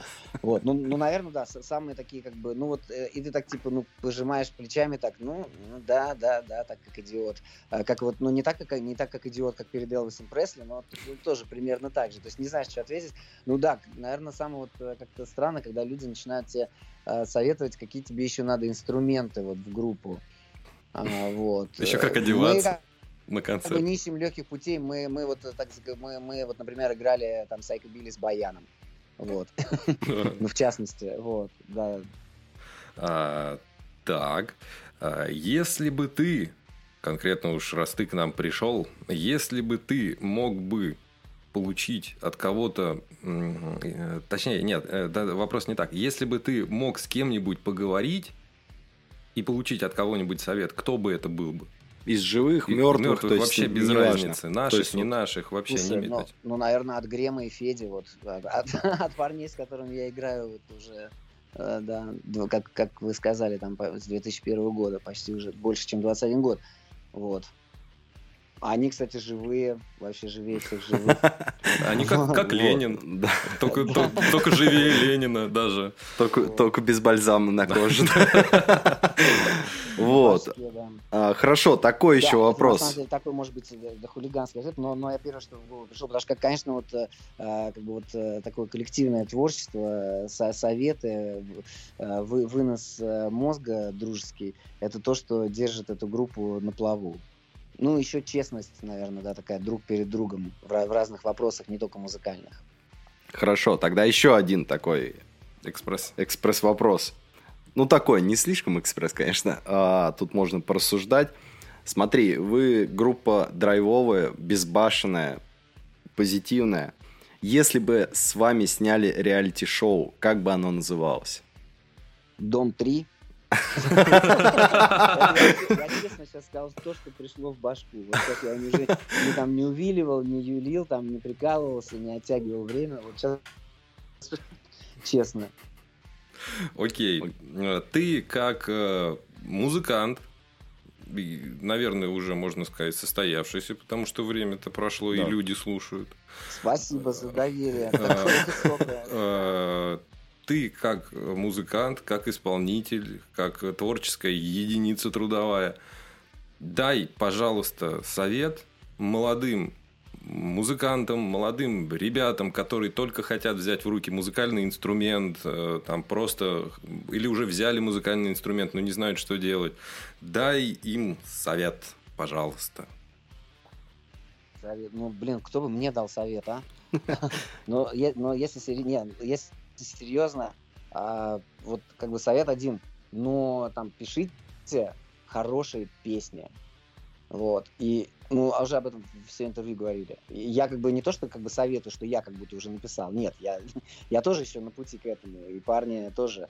Вот, ну, ну, наверное, да, самые такие, как бы, ну, вот, э, и ты так, типа, ну, пожимаешь плечами так, ну, ну, да, да, да, так, как идиот. А, Как вот, ну, не так, как, не так, как идиот, как перед Элвисом Пресли, но ну, тоже примерно так же. То есть не знаешь, что ответить. Ну, да, наверное, самое вот э, как-то странно, когда люди начинают тебе э, советовать, какие тебе еще надо инструменты вот в группу. А, вот. Еще как Э, мы одеваться. На как бы концерт. не ищем легких путей. Мы, мы вот э, так мы, мы вот, например, играли там Сайко Билли с Баяном. Вот. Ну, в частности, вот, да. А, Так, а, если бы ты, конкретно уж раз ты к нам пришел, если бы ты мог бы получить от кого-то, э, точнее, нет, э, вопрос не так. Если бы ты мог с кем-нибудь поговорить и получить от кого-нибудь совет, кто бы это был бы? Из живых, И мертвых, то есть вообще без разницы. Наших, есть не вот- наших, вообще Слушай, не ну, ну, наверное, от Грема и Феди, вот, от, от- от парней, с которыми я играю вот уже, э, да, как, как вы сказали, там, с 2001 года, почти уже больше, чем 21 год, вот. А Они, кстати, живые, вообще живее всех живых. Они как, как Ленин. да. Только, то- только живее Ленина даже. Только, только без бальзама на коже. Вот. А, Хорошо, такой Да, еще это, вопрос. На самом деле такой, может быть, да, да, хулиганский ответ, но, но я первое, что в голову пришло, потому что, конечно, вот, э, э, как бы вот э, такое коллективное творчество, э, со- советы, э, вы- вынос э, мозга дружеский, это то, что держит эту группу на плаву. Ну, еще честность, наверное, да, такая друг перед другом в, в разных вопросах, не только музыкальных. Хорошо, тогда еще один такой Экспресс. экспресс-вопрос. Ну, такой, не слишком экспресс, конечно. А, тут можно порассуждать. Смотри, вы группа драйвовая, безбашенная, позитивная. Если бы с вами сняли реалити-шоу, как бы оно называлось? Дом 3. Я честно сейчас сказал то, что пришло в башку. Вот сейчас я уже не там не увиливал, не юлил, там не прикалывался, не оттягивал время. Вот сейчас честно. Окей. Э, Ты как э, музыкант, наверное, уже можно сказать состоявшийся, потому что время-то прошло, Да. и люди слушают. Спасибо за доверие. Ты как музыкант, как исполнитель, как творческая единица трудовая, дай, пожалуйста, совет молодым музыкантам, молодым ребятам, которые только хотят взять в руки музыкальный инструмент, э, там просто или уже взяли музыкальный инструмент, но не знают, что делать. Дай им совет, пожалуйста. Совет. Ну, блин, кто бы мне дал совет, а? Но, но если, не, если серьезно, а, вот как бы совет один. Но там пишите хорошие песни. Вот. И, ну, а уже об этом все интервью говорили. И я как бы не то, что как бы советую, что я как будто уже написал. Нет, я, я тоже еще на пути к этому. И парни тоже.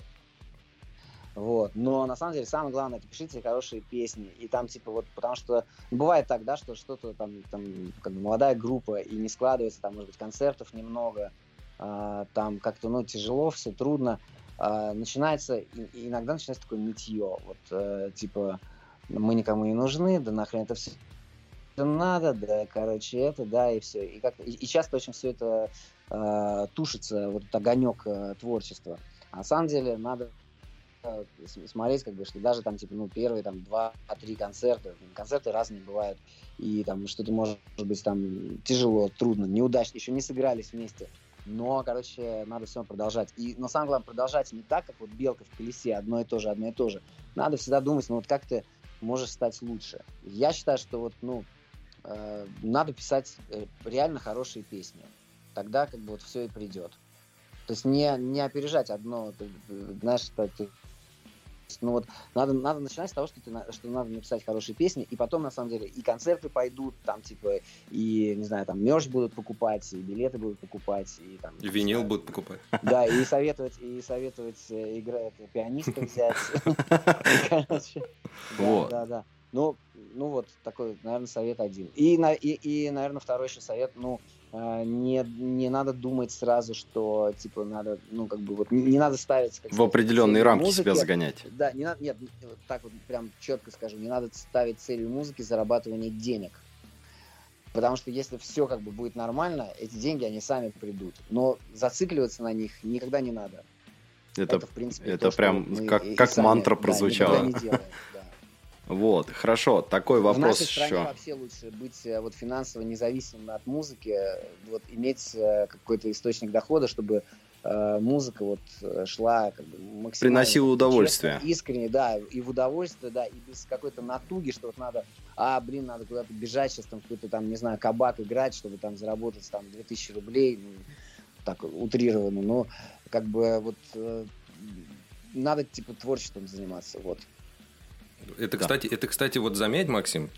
Вот. Но на самом деле самое главное, это пишите хорошие песни. И там, типа, вот, потому что бывает так, да, что что-то там, там, как бы молодая группа, и не складывается, там, может быть, концертов немного, там как-то, ну, тяжело, все трудно. А, начинается, иногда начинается такое нытье, вот, э, типа, мы никому не нужны, да нахрен это все надо, да, короче, это, да, и все. И, как и, и часто очень все это э, тушится, вот этот огонек э, творчества. А на самом деле надо э, смотреть, как бы, что даже там, типа, ну, первые там два-три концерта, концерты разные бывают, и там что-то может быть там тяжело, трудно, неудачно, еще не сыгрались вместе. Но, короче, надо все продолжать. И, но самое главное, продолжать не так, как вот белка в колесе, одно и то же, одно и то же. Надо всегда думать, ну вот как ты можешь стать лучше. Я считаю, что вот, ну, э, надо писать э, реально хорошие песни. Тогда как бы вот все и придет. То есть не, не опережать одно, ты, э, знаешь, что ты ну вот надо, надо начинать с того, что, ты, что надо написать хорошие песни, и потом, на самом деле, и концерты пойдут, там, типа, и, не знаю, там, мерч будут покупать, и билеты будут покупать, и там... И винил будут покупать. Да, и советовать, и советовать э, играть пианиста взять. Короче, да. Да. Ну, ну вот такой, наверное, совет один. И, и, и наверное, второй еще совет, ну, не, не надо думать сразу, что, типа, надо, ну, как бы, вот, не не надо ставить... как В сказать, определенные рамки музыки. себя загонять. Да, не надо, нет, так вот прям четко скажу, не надо ставить целью музыки зарабатывание денег. Потому что если все как бы будет нормально, эти деньги, они сами придут. Но зацикливаться на них никогда не надо. Это, в принципе, это то, прям мы как- и как сами, мантра да, прозвучало. никогда не делаем, да. Вот, хорошо, такой В вопрос нашей стране еще. вообще лучше быть э, вот финансово независимым от музыки, вот иметь э, какой-то источник дохода, чтобы э, музыка вот э, шла как бы максимально Приносила удовольствие. честно, искренне, да, и в удовольствие, да, и без какой-то натуги, что вот надо, а, блин, надо куда-то бежать сейчас, там какой-то там, не знаю, кабак играть, чтобы там заработать там 2000 рублей, ну, так утрированно, но как бы вот надо типа творчеством заниматься, вот. Это, Да. кстати, это, кстати, вот заметь, Максим,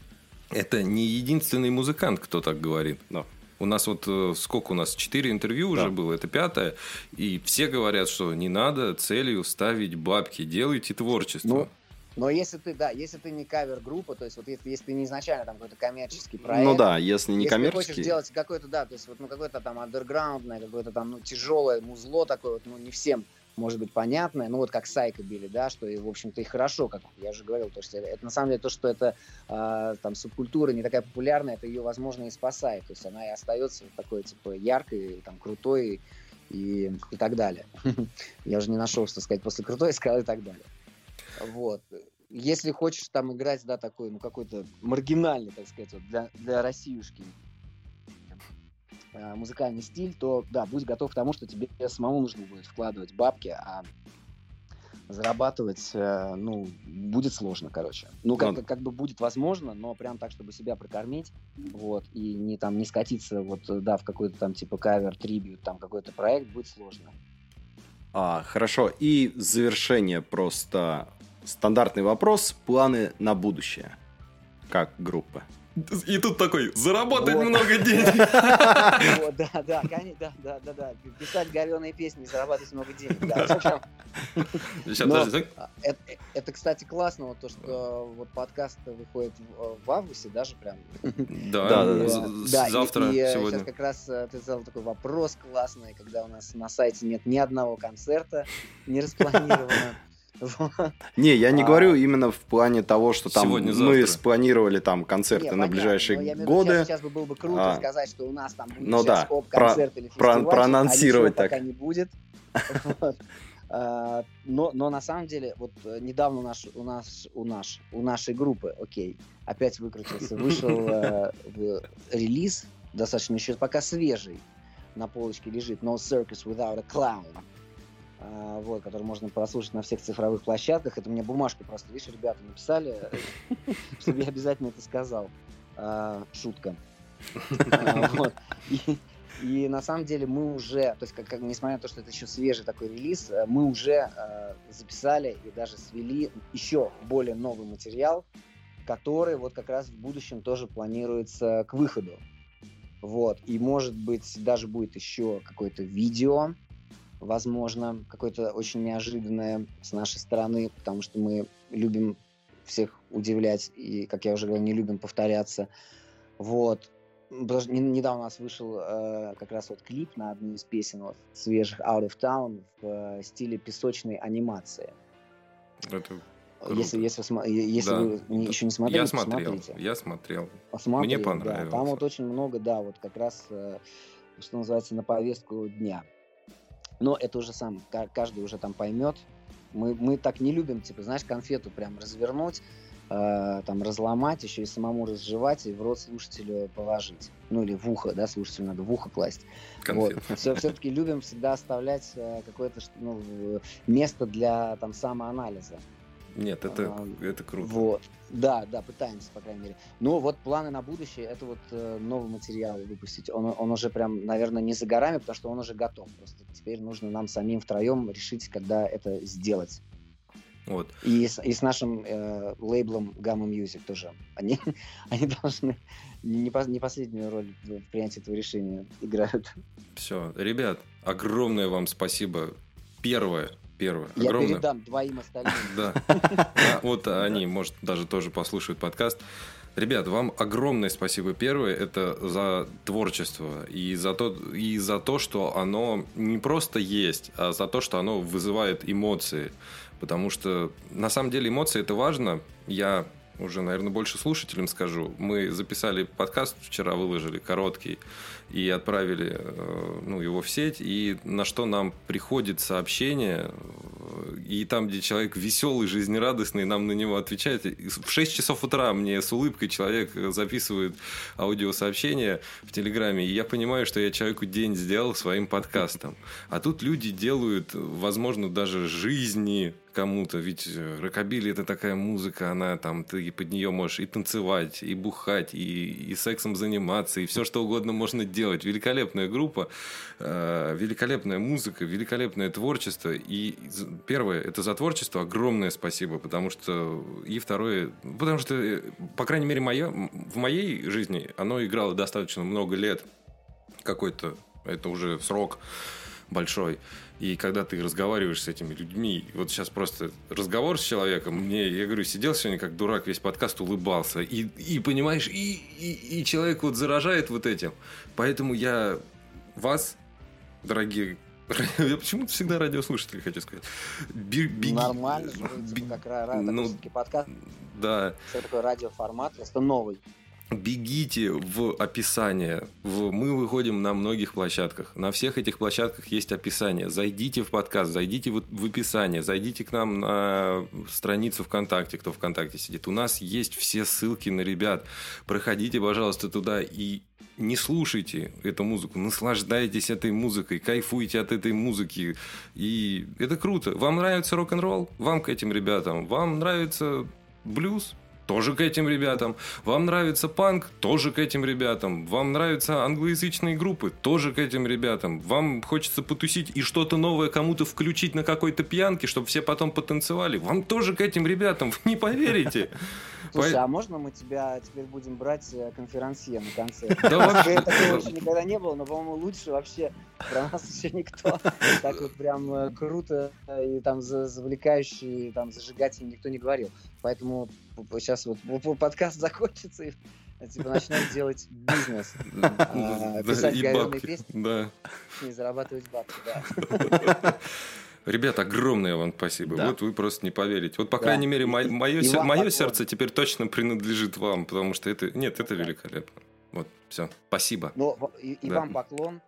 это не единственный музыкант, кто так говорит. Да. У нас вот э, сколько у нас? Четыре интервью уже Да. было, это пятое. И все говорят, что не надо целью ставить бабки, делайте творчество. Ну, Но если ты, да, если ты не кавер-группа, то есть вот если, если ты не изначально там какой-то коммерческий проект, Ну да, если не если ты хочешь коммерческий, делать какой-то, да, то есть вот ну какое-то там андерграундное, какое-то там ну, тяжелое музло такое, вот, ну не всем может быть понятное, ну вот как Сайка били, да, что и в общем-то и хорошо, как я уже говорил, то что это, на самом деле то, что это а, там субкультура не такая популярная, это ее возможно и спасает, то есть она и остается такой типа яркой, там крутой и, и так далее. Я уже не нашел, что сказать после крутой, сказал и так далее. Вот. Если хочешь там играть, да, такой, ну, какой-то маргинальный, так сказать, вот, для, для Россиюшки э, музыкальный стиль, то, да, будь готов к тому, что тебе самому нужно будет вкладывать бабки, а зарабатывать, э, ну, будет сложно, короче. Ну, как, Ну, как бы будет возможно, но прям так, чтобы себя прокормить, вот, и не там не скатиться, вот, э, да, в какой-то там типа кавер, трибют, там какой-то проект, будет сложно. А, хорошо. И завершение просто стандартный вопрос. Планы на будущее. Как группа? И тут такой, заработать Вот. много денег. Вот, да, да, конечно, да, да, да, да. Писать говеные песни и зарабатывать много денег. Да, Но- а, это, это, кстати, классно, вот то, что вот подкаст выходит в, в августе даже прям. Да, Да, э, з- да, и- завтра, и, э, сегодня. Сейчас как раз э, ты задал такой вопрос классный, когда у нас на сайте нет ни одного концерта не распланировано. Не, я не А. говорю именно в плане того, что там мы спланировали там концерты на ближайшие годы. Сейчас, бы было бы круто А. сказать, что у нас там будет Ну сейчас оп-концерт или фестиваль, проанонсировать а ничего так. пока не будет. А, Но, но на самом деле, вот э, недавно у, наш, у, нас, у, наш, у нашей группы, окей, опять выкрутился, вышел э, в- релиз, достаточно еще пока свежий, на полочке лежит No Circus Without a Clown. А, вот, который можно прослушать на всех цифровых площадках. Это мне бумажку просто, видишь, ребята написали, чтобы я обязательно это сказал. А, Шутка. А, И на самом деле мы уже, то есть, как, как- несмотря на то, что это еще свежий такой релиз, э, мы уже э, записали и даже свели еще более новый материал, который вот как раз в будущем тоже планируется к выходу. Вот. И может быть даже будет еще какое-то видео, возможно, какое-то очень неожиданное с нашей стороны, потому что мы любим всех удивлять и, как я уже говорил, не любим повторяться. Вот. Потому что не- недавно у нас вышел э, как раз вот клип на одну из песен вот, свежих Out of Town в э, стиле песочной анимации. Это Круто. Если, если, если Да. вы не- еще не смотрели, я смотрел, смотрите. я смотрел. Посмотрите, Мне да. понравилось. Там вот очень много, да, вот как раз, э, что называется, на повестку дня. Но это уже сам, ка- каждый уже там поймет. Мы, мы так не любим, типа, знаешь, конфету прям развернуть, э, там разломать, еще и самому разжевать и в рот слушателю положить. Ну или в ухо, да, слушателю надо в ухо класть. Вот. Все, все-таки любим всегда оставлять э, какое-то ну, место для там самоанализа. Нет, это, А, это круто. Вот. Да, да, пытаемся, по крайней мере. Но вот планы на будущее это вот э, новый материал выпустить. Он, он уже прям, наверное, не за горами, потому что он уже готов. Просто теперь нужно нам самим втроем решить, когда это сделать. Вот. И с, и с нашим э, лейблом Gamma Music тоже. Они, они должны не, пос- не последнюю роль в принятии этого решения играют. Все. Ребят, огромное вам спасибо. Первое. Первое. Я огромное. передам двоим остальным. Да. А, Вот они, может, даже тоже послушают подкаст. Ребят, вам огромное спасибо. Первое это за творчество и за то, и за то, что оно не просто есть, а за то, что оно вызывает эмоции. Потому что на самом деле эмоции это важно. Я уже, наверное, больше слушателям скажу. Мы записали подкаст вчера, выложили короткий и отправили э, ну, его в сеть. И на что нам приходит сообщение, э, и там, где человек веселый, жизнерадостный, нам на него отвечает. В 6 часов утра мне с улыбкой человек записывает аудиосообщение в Телеграме, и я понимаю, что я человеку день сделал своим подкастом. А тут люди делают, возможно, даже жизни кому-то, ведь э, рокобили это такая музыка, она там, ты под нее можешь и танцевать, и бухать, и, и сексом заниматься, и все что угодно можно делать. Великолепная группа, э, великолепная музыка, великолепное творчество. И первое, это за творчество. Огромное спасибо, потому что и второе, потому что, э, по крайней мере, моя, в моей жизни оно играло достаточно много лет, какой-то, это уже срок большой. И когда ты разговариваешь с этими людьми, вот сейчас просто разговор с человеком, мне, я говорю, сидел сегодня как дурак, весь подкаст улыбался. И, и понимаешь, и, и, и человек вот заражает вот этим. Поэтому я вас, дорогие я почему-то всегда радиослушатели хочу сказать. Бе- беги- Нормально же, бе- типа, как ра- ра- ну, подкаст, Да, все такое радиоформат, просто новый. Бегите в описание. В... Мы выходим на многих площадках. На всех этих площадках есть описание. Зайдите в подкаст, зайдите в, в описание, зайдите к нам на страницу ВКонтакте, кто ВКонтакте сидит. У нас есть все ссылки на ребят. Проходите, пожалуйста, туда и не слушайте эту музыку, наслаждайтесь этой музыкой, кайфуйте от этой музыки. И это круто. Вам нравится рок-н-ролл? Вам к этим ребятам. Вам нравится блюз? Тоже к этим ребятам. Вам нравится панк? Тоже к этим ребятам. Вам нравятся англоязычные группы? Тоже к этим ребятам. Вам хочется потусить и что-то новое кому-то включить на какой-то пьянке, чтобы все потом потанцевали? Вам тоже к этим ребятам. Вы не поверите. Слушай, а можно мы тебя теперь будем брать э, конферансье на конце? Да вообще. Такого еще никогда не было, но, по-моему, лучше вообще про нас еще никто. Так вот прям э, круто э, и там за- завлекающе, и там зажигательно никто не говорил. Поэтому сейчас вот подкаст закончится и типа начнем делать бизнес. А, Писать бабки. песни и зарабатывать бабки, да. Ребят, огромное вам спасибо. Да. Вот вы просто не поверите. Вот, по Да. крайней мере, мое, И вам поклон. сердце теперь точно принадлежит вам, потому что это... Нет, это великолепно. Вот, все. Спасибо. Ну, в- и, и Да. вам поклон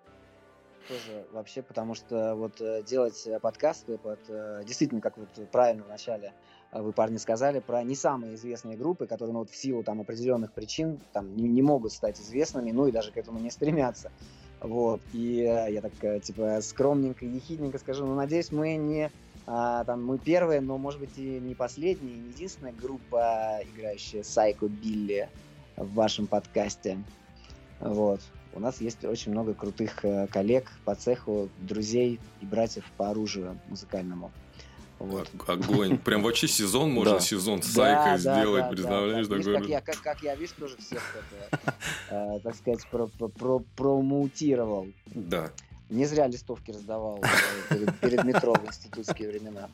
тоже вообще, потому что вот э, делать э, подкасты под э, действительно, как вот правильно вначале вы, парни, сказали, про не самые известные группы, которые ну, вот в силу там определенных причин там не, не могут стать известными, ну и даже к этому не стремятся. Вот. И э, я так, э, типа, скромненько, ехидненько скажу, ну, надеюсь, мы не а, там, мы первые, но, может быть, и не последняя, не единственная группа, играющая Сайко Билли в вашем подкасте. Вот. У нас есть очень много крутых э, коллег по цеху, друзей и братьев по оружию музыкальному. Вот. Огонь. Прям вообще сезон можно сезон сайка да, сделать, представляешь? такой как, я, видишь, тоже всех это, э, так сказать, про, про, про- промоутировал. Да. Не зря листовки раздавал э, перед, перед метро в институтские времена.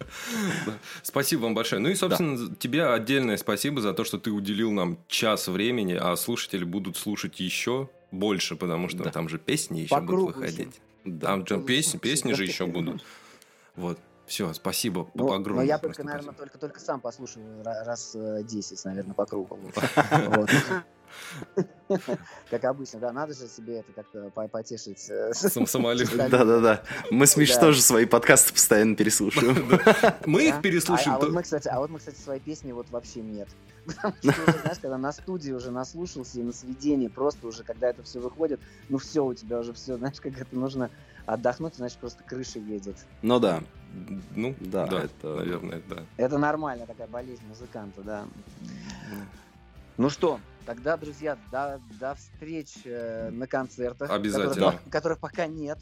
Спасибо вам большое. Ну и, собственно, тебе отдельное спасибо за то, что ты уделил нам час времени, а слушатели будут слушать еще больше, потому что Да. там же песни еще По будут выходить. Да. Там же песни, песни же еще будут. Вот. Все, спасибо Ну, но огромное. я просто только, наверное, спасибо. только, только сам послушаю ра- раз э, 10, наверное, по кругу. Как обычно, да, надо же себе это как-то по- потешить. э, Сам- самолюбие. Да-да-да. Мы с Миш тоже свои подкасты постоянно переслушиваем. Мы их переслушаем. А, а вот мы, кстати, а свои песни вот вообще нет. Потому что знаешь, когда на студии уже наслушался и на сведении, просто уже, когда это все выходит, ну все, у тебя уже все, знаешь, как это нужно отдохнуть, значит, просто крыша едет. Ну да. Ну, да, да это... наверное, да. Это нормальная такая болезнь музыканта, да. Ну что, тогда, друзья, до, до встреч э, на концертах. Обязательно. Которых, которых пока нет.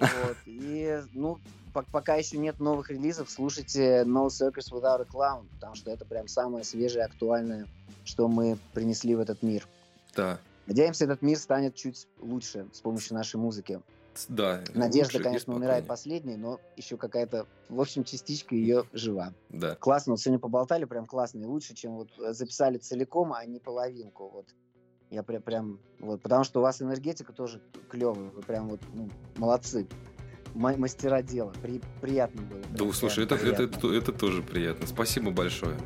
Вот. И, ну, пока еще нет новых релизов, слушайте No Circus Without a Clown, потому что это прям самое свежее, актуальное, что мы принесли в этот мир. Да. Надеемся, этот мир станет чуть лучше с помощью нашей музыки. Да. Надежда, лучше, конечно, умирает последней, но еще какая-то, в общем, частичка ее жива. Да. Классно, вот сегодня поболтали, прям классно и лучше, чем вот э, записали целиком, а не половинку. Вот я прям, прям вот, потому что у вас энергетика тоже клевая, вы прям вот ну, молодцы мастера дела. При, приятно было. Да, прям, слушай, это, приятно. это, это, это тоже приятно. Спасибо большое.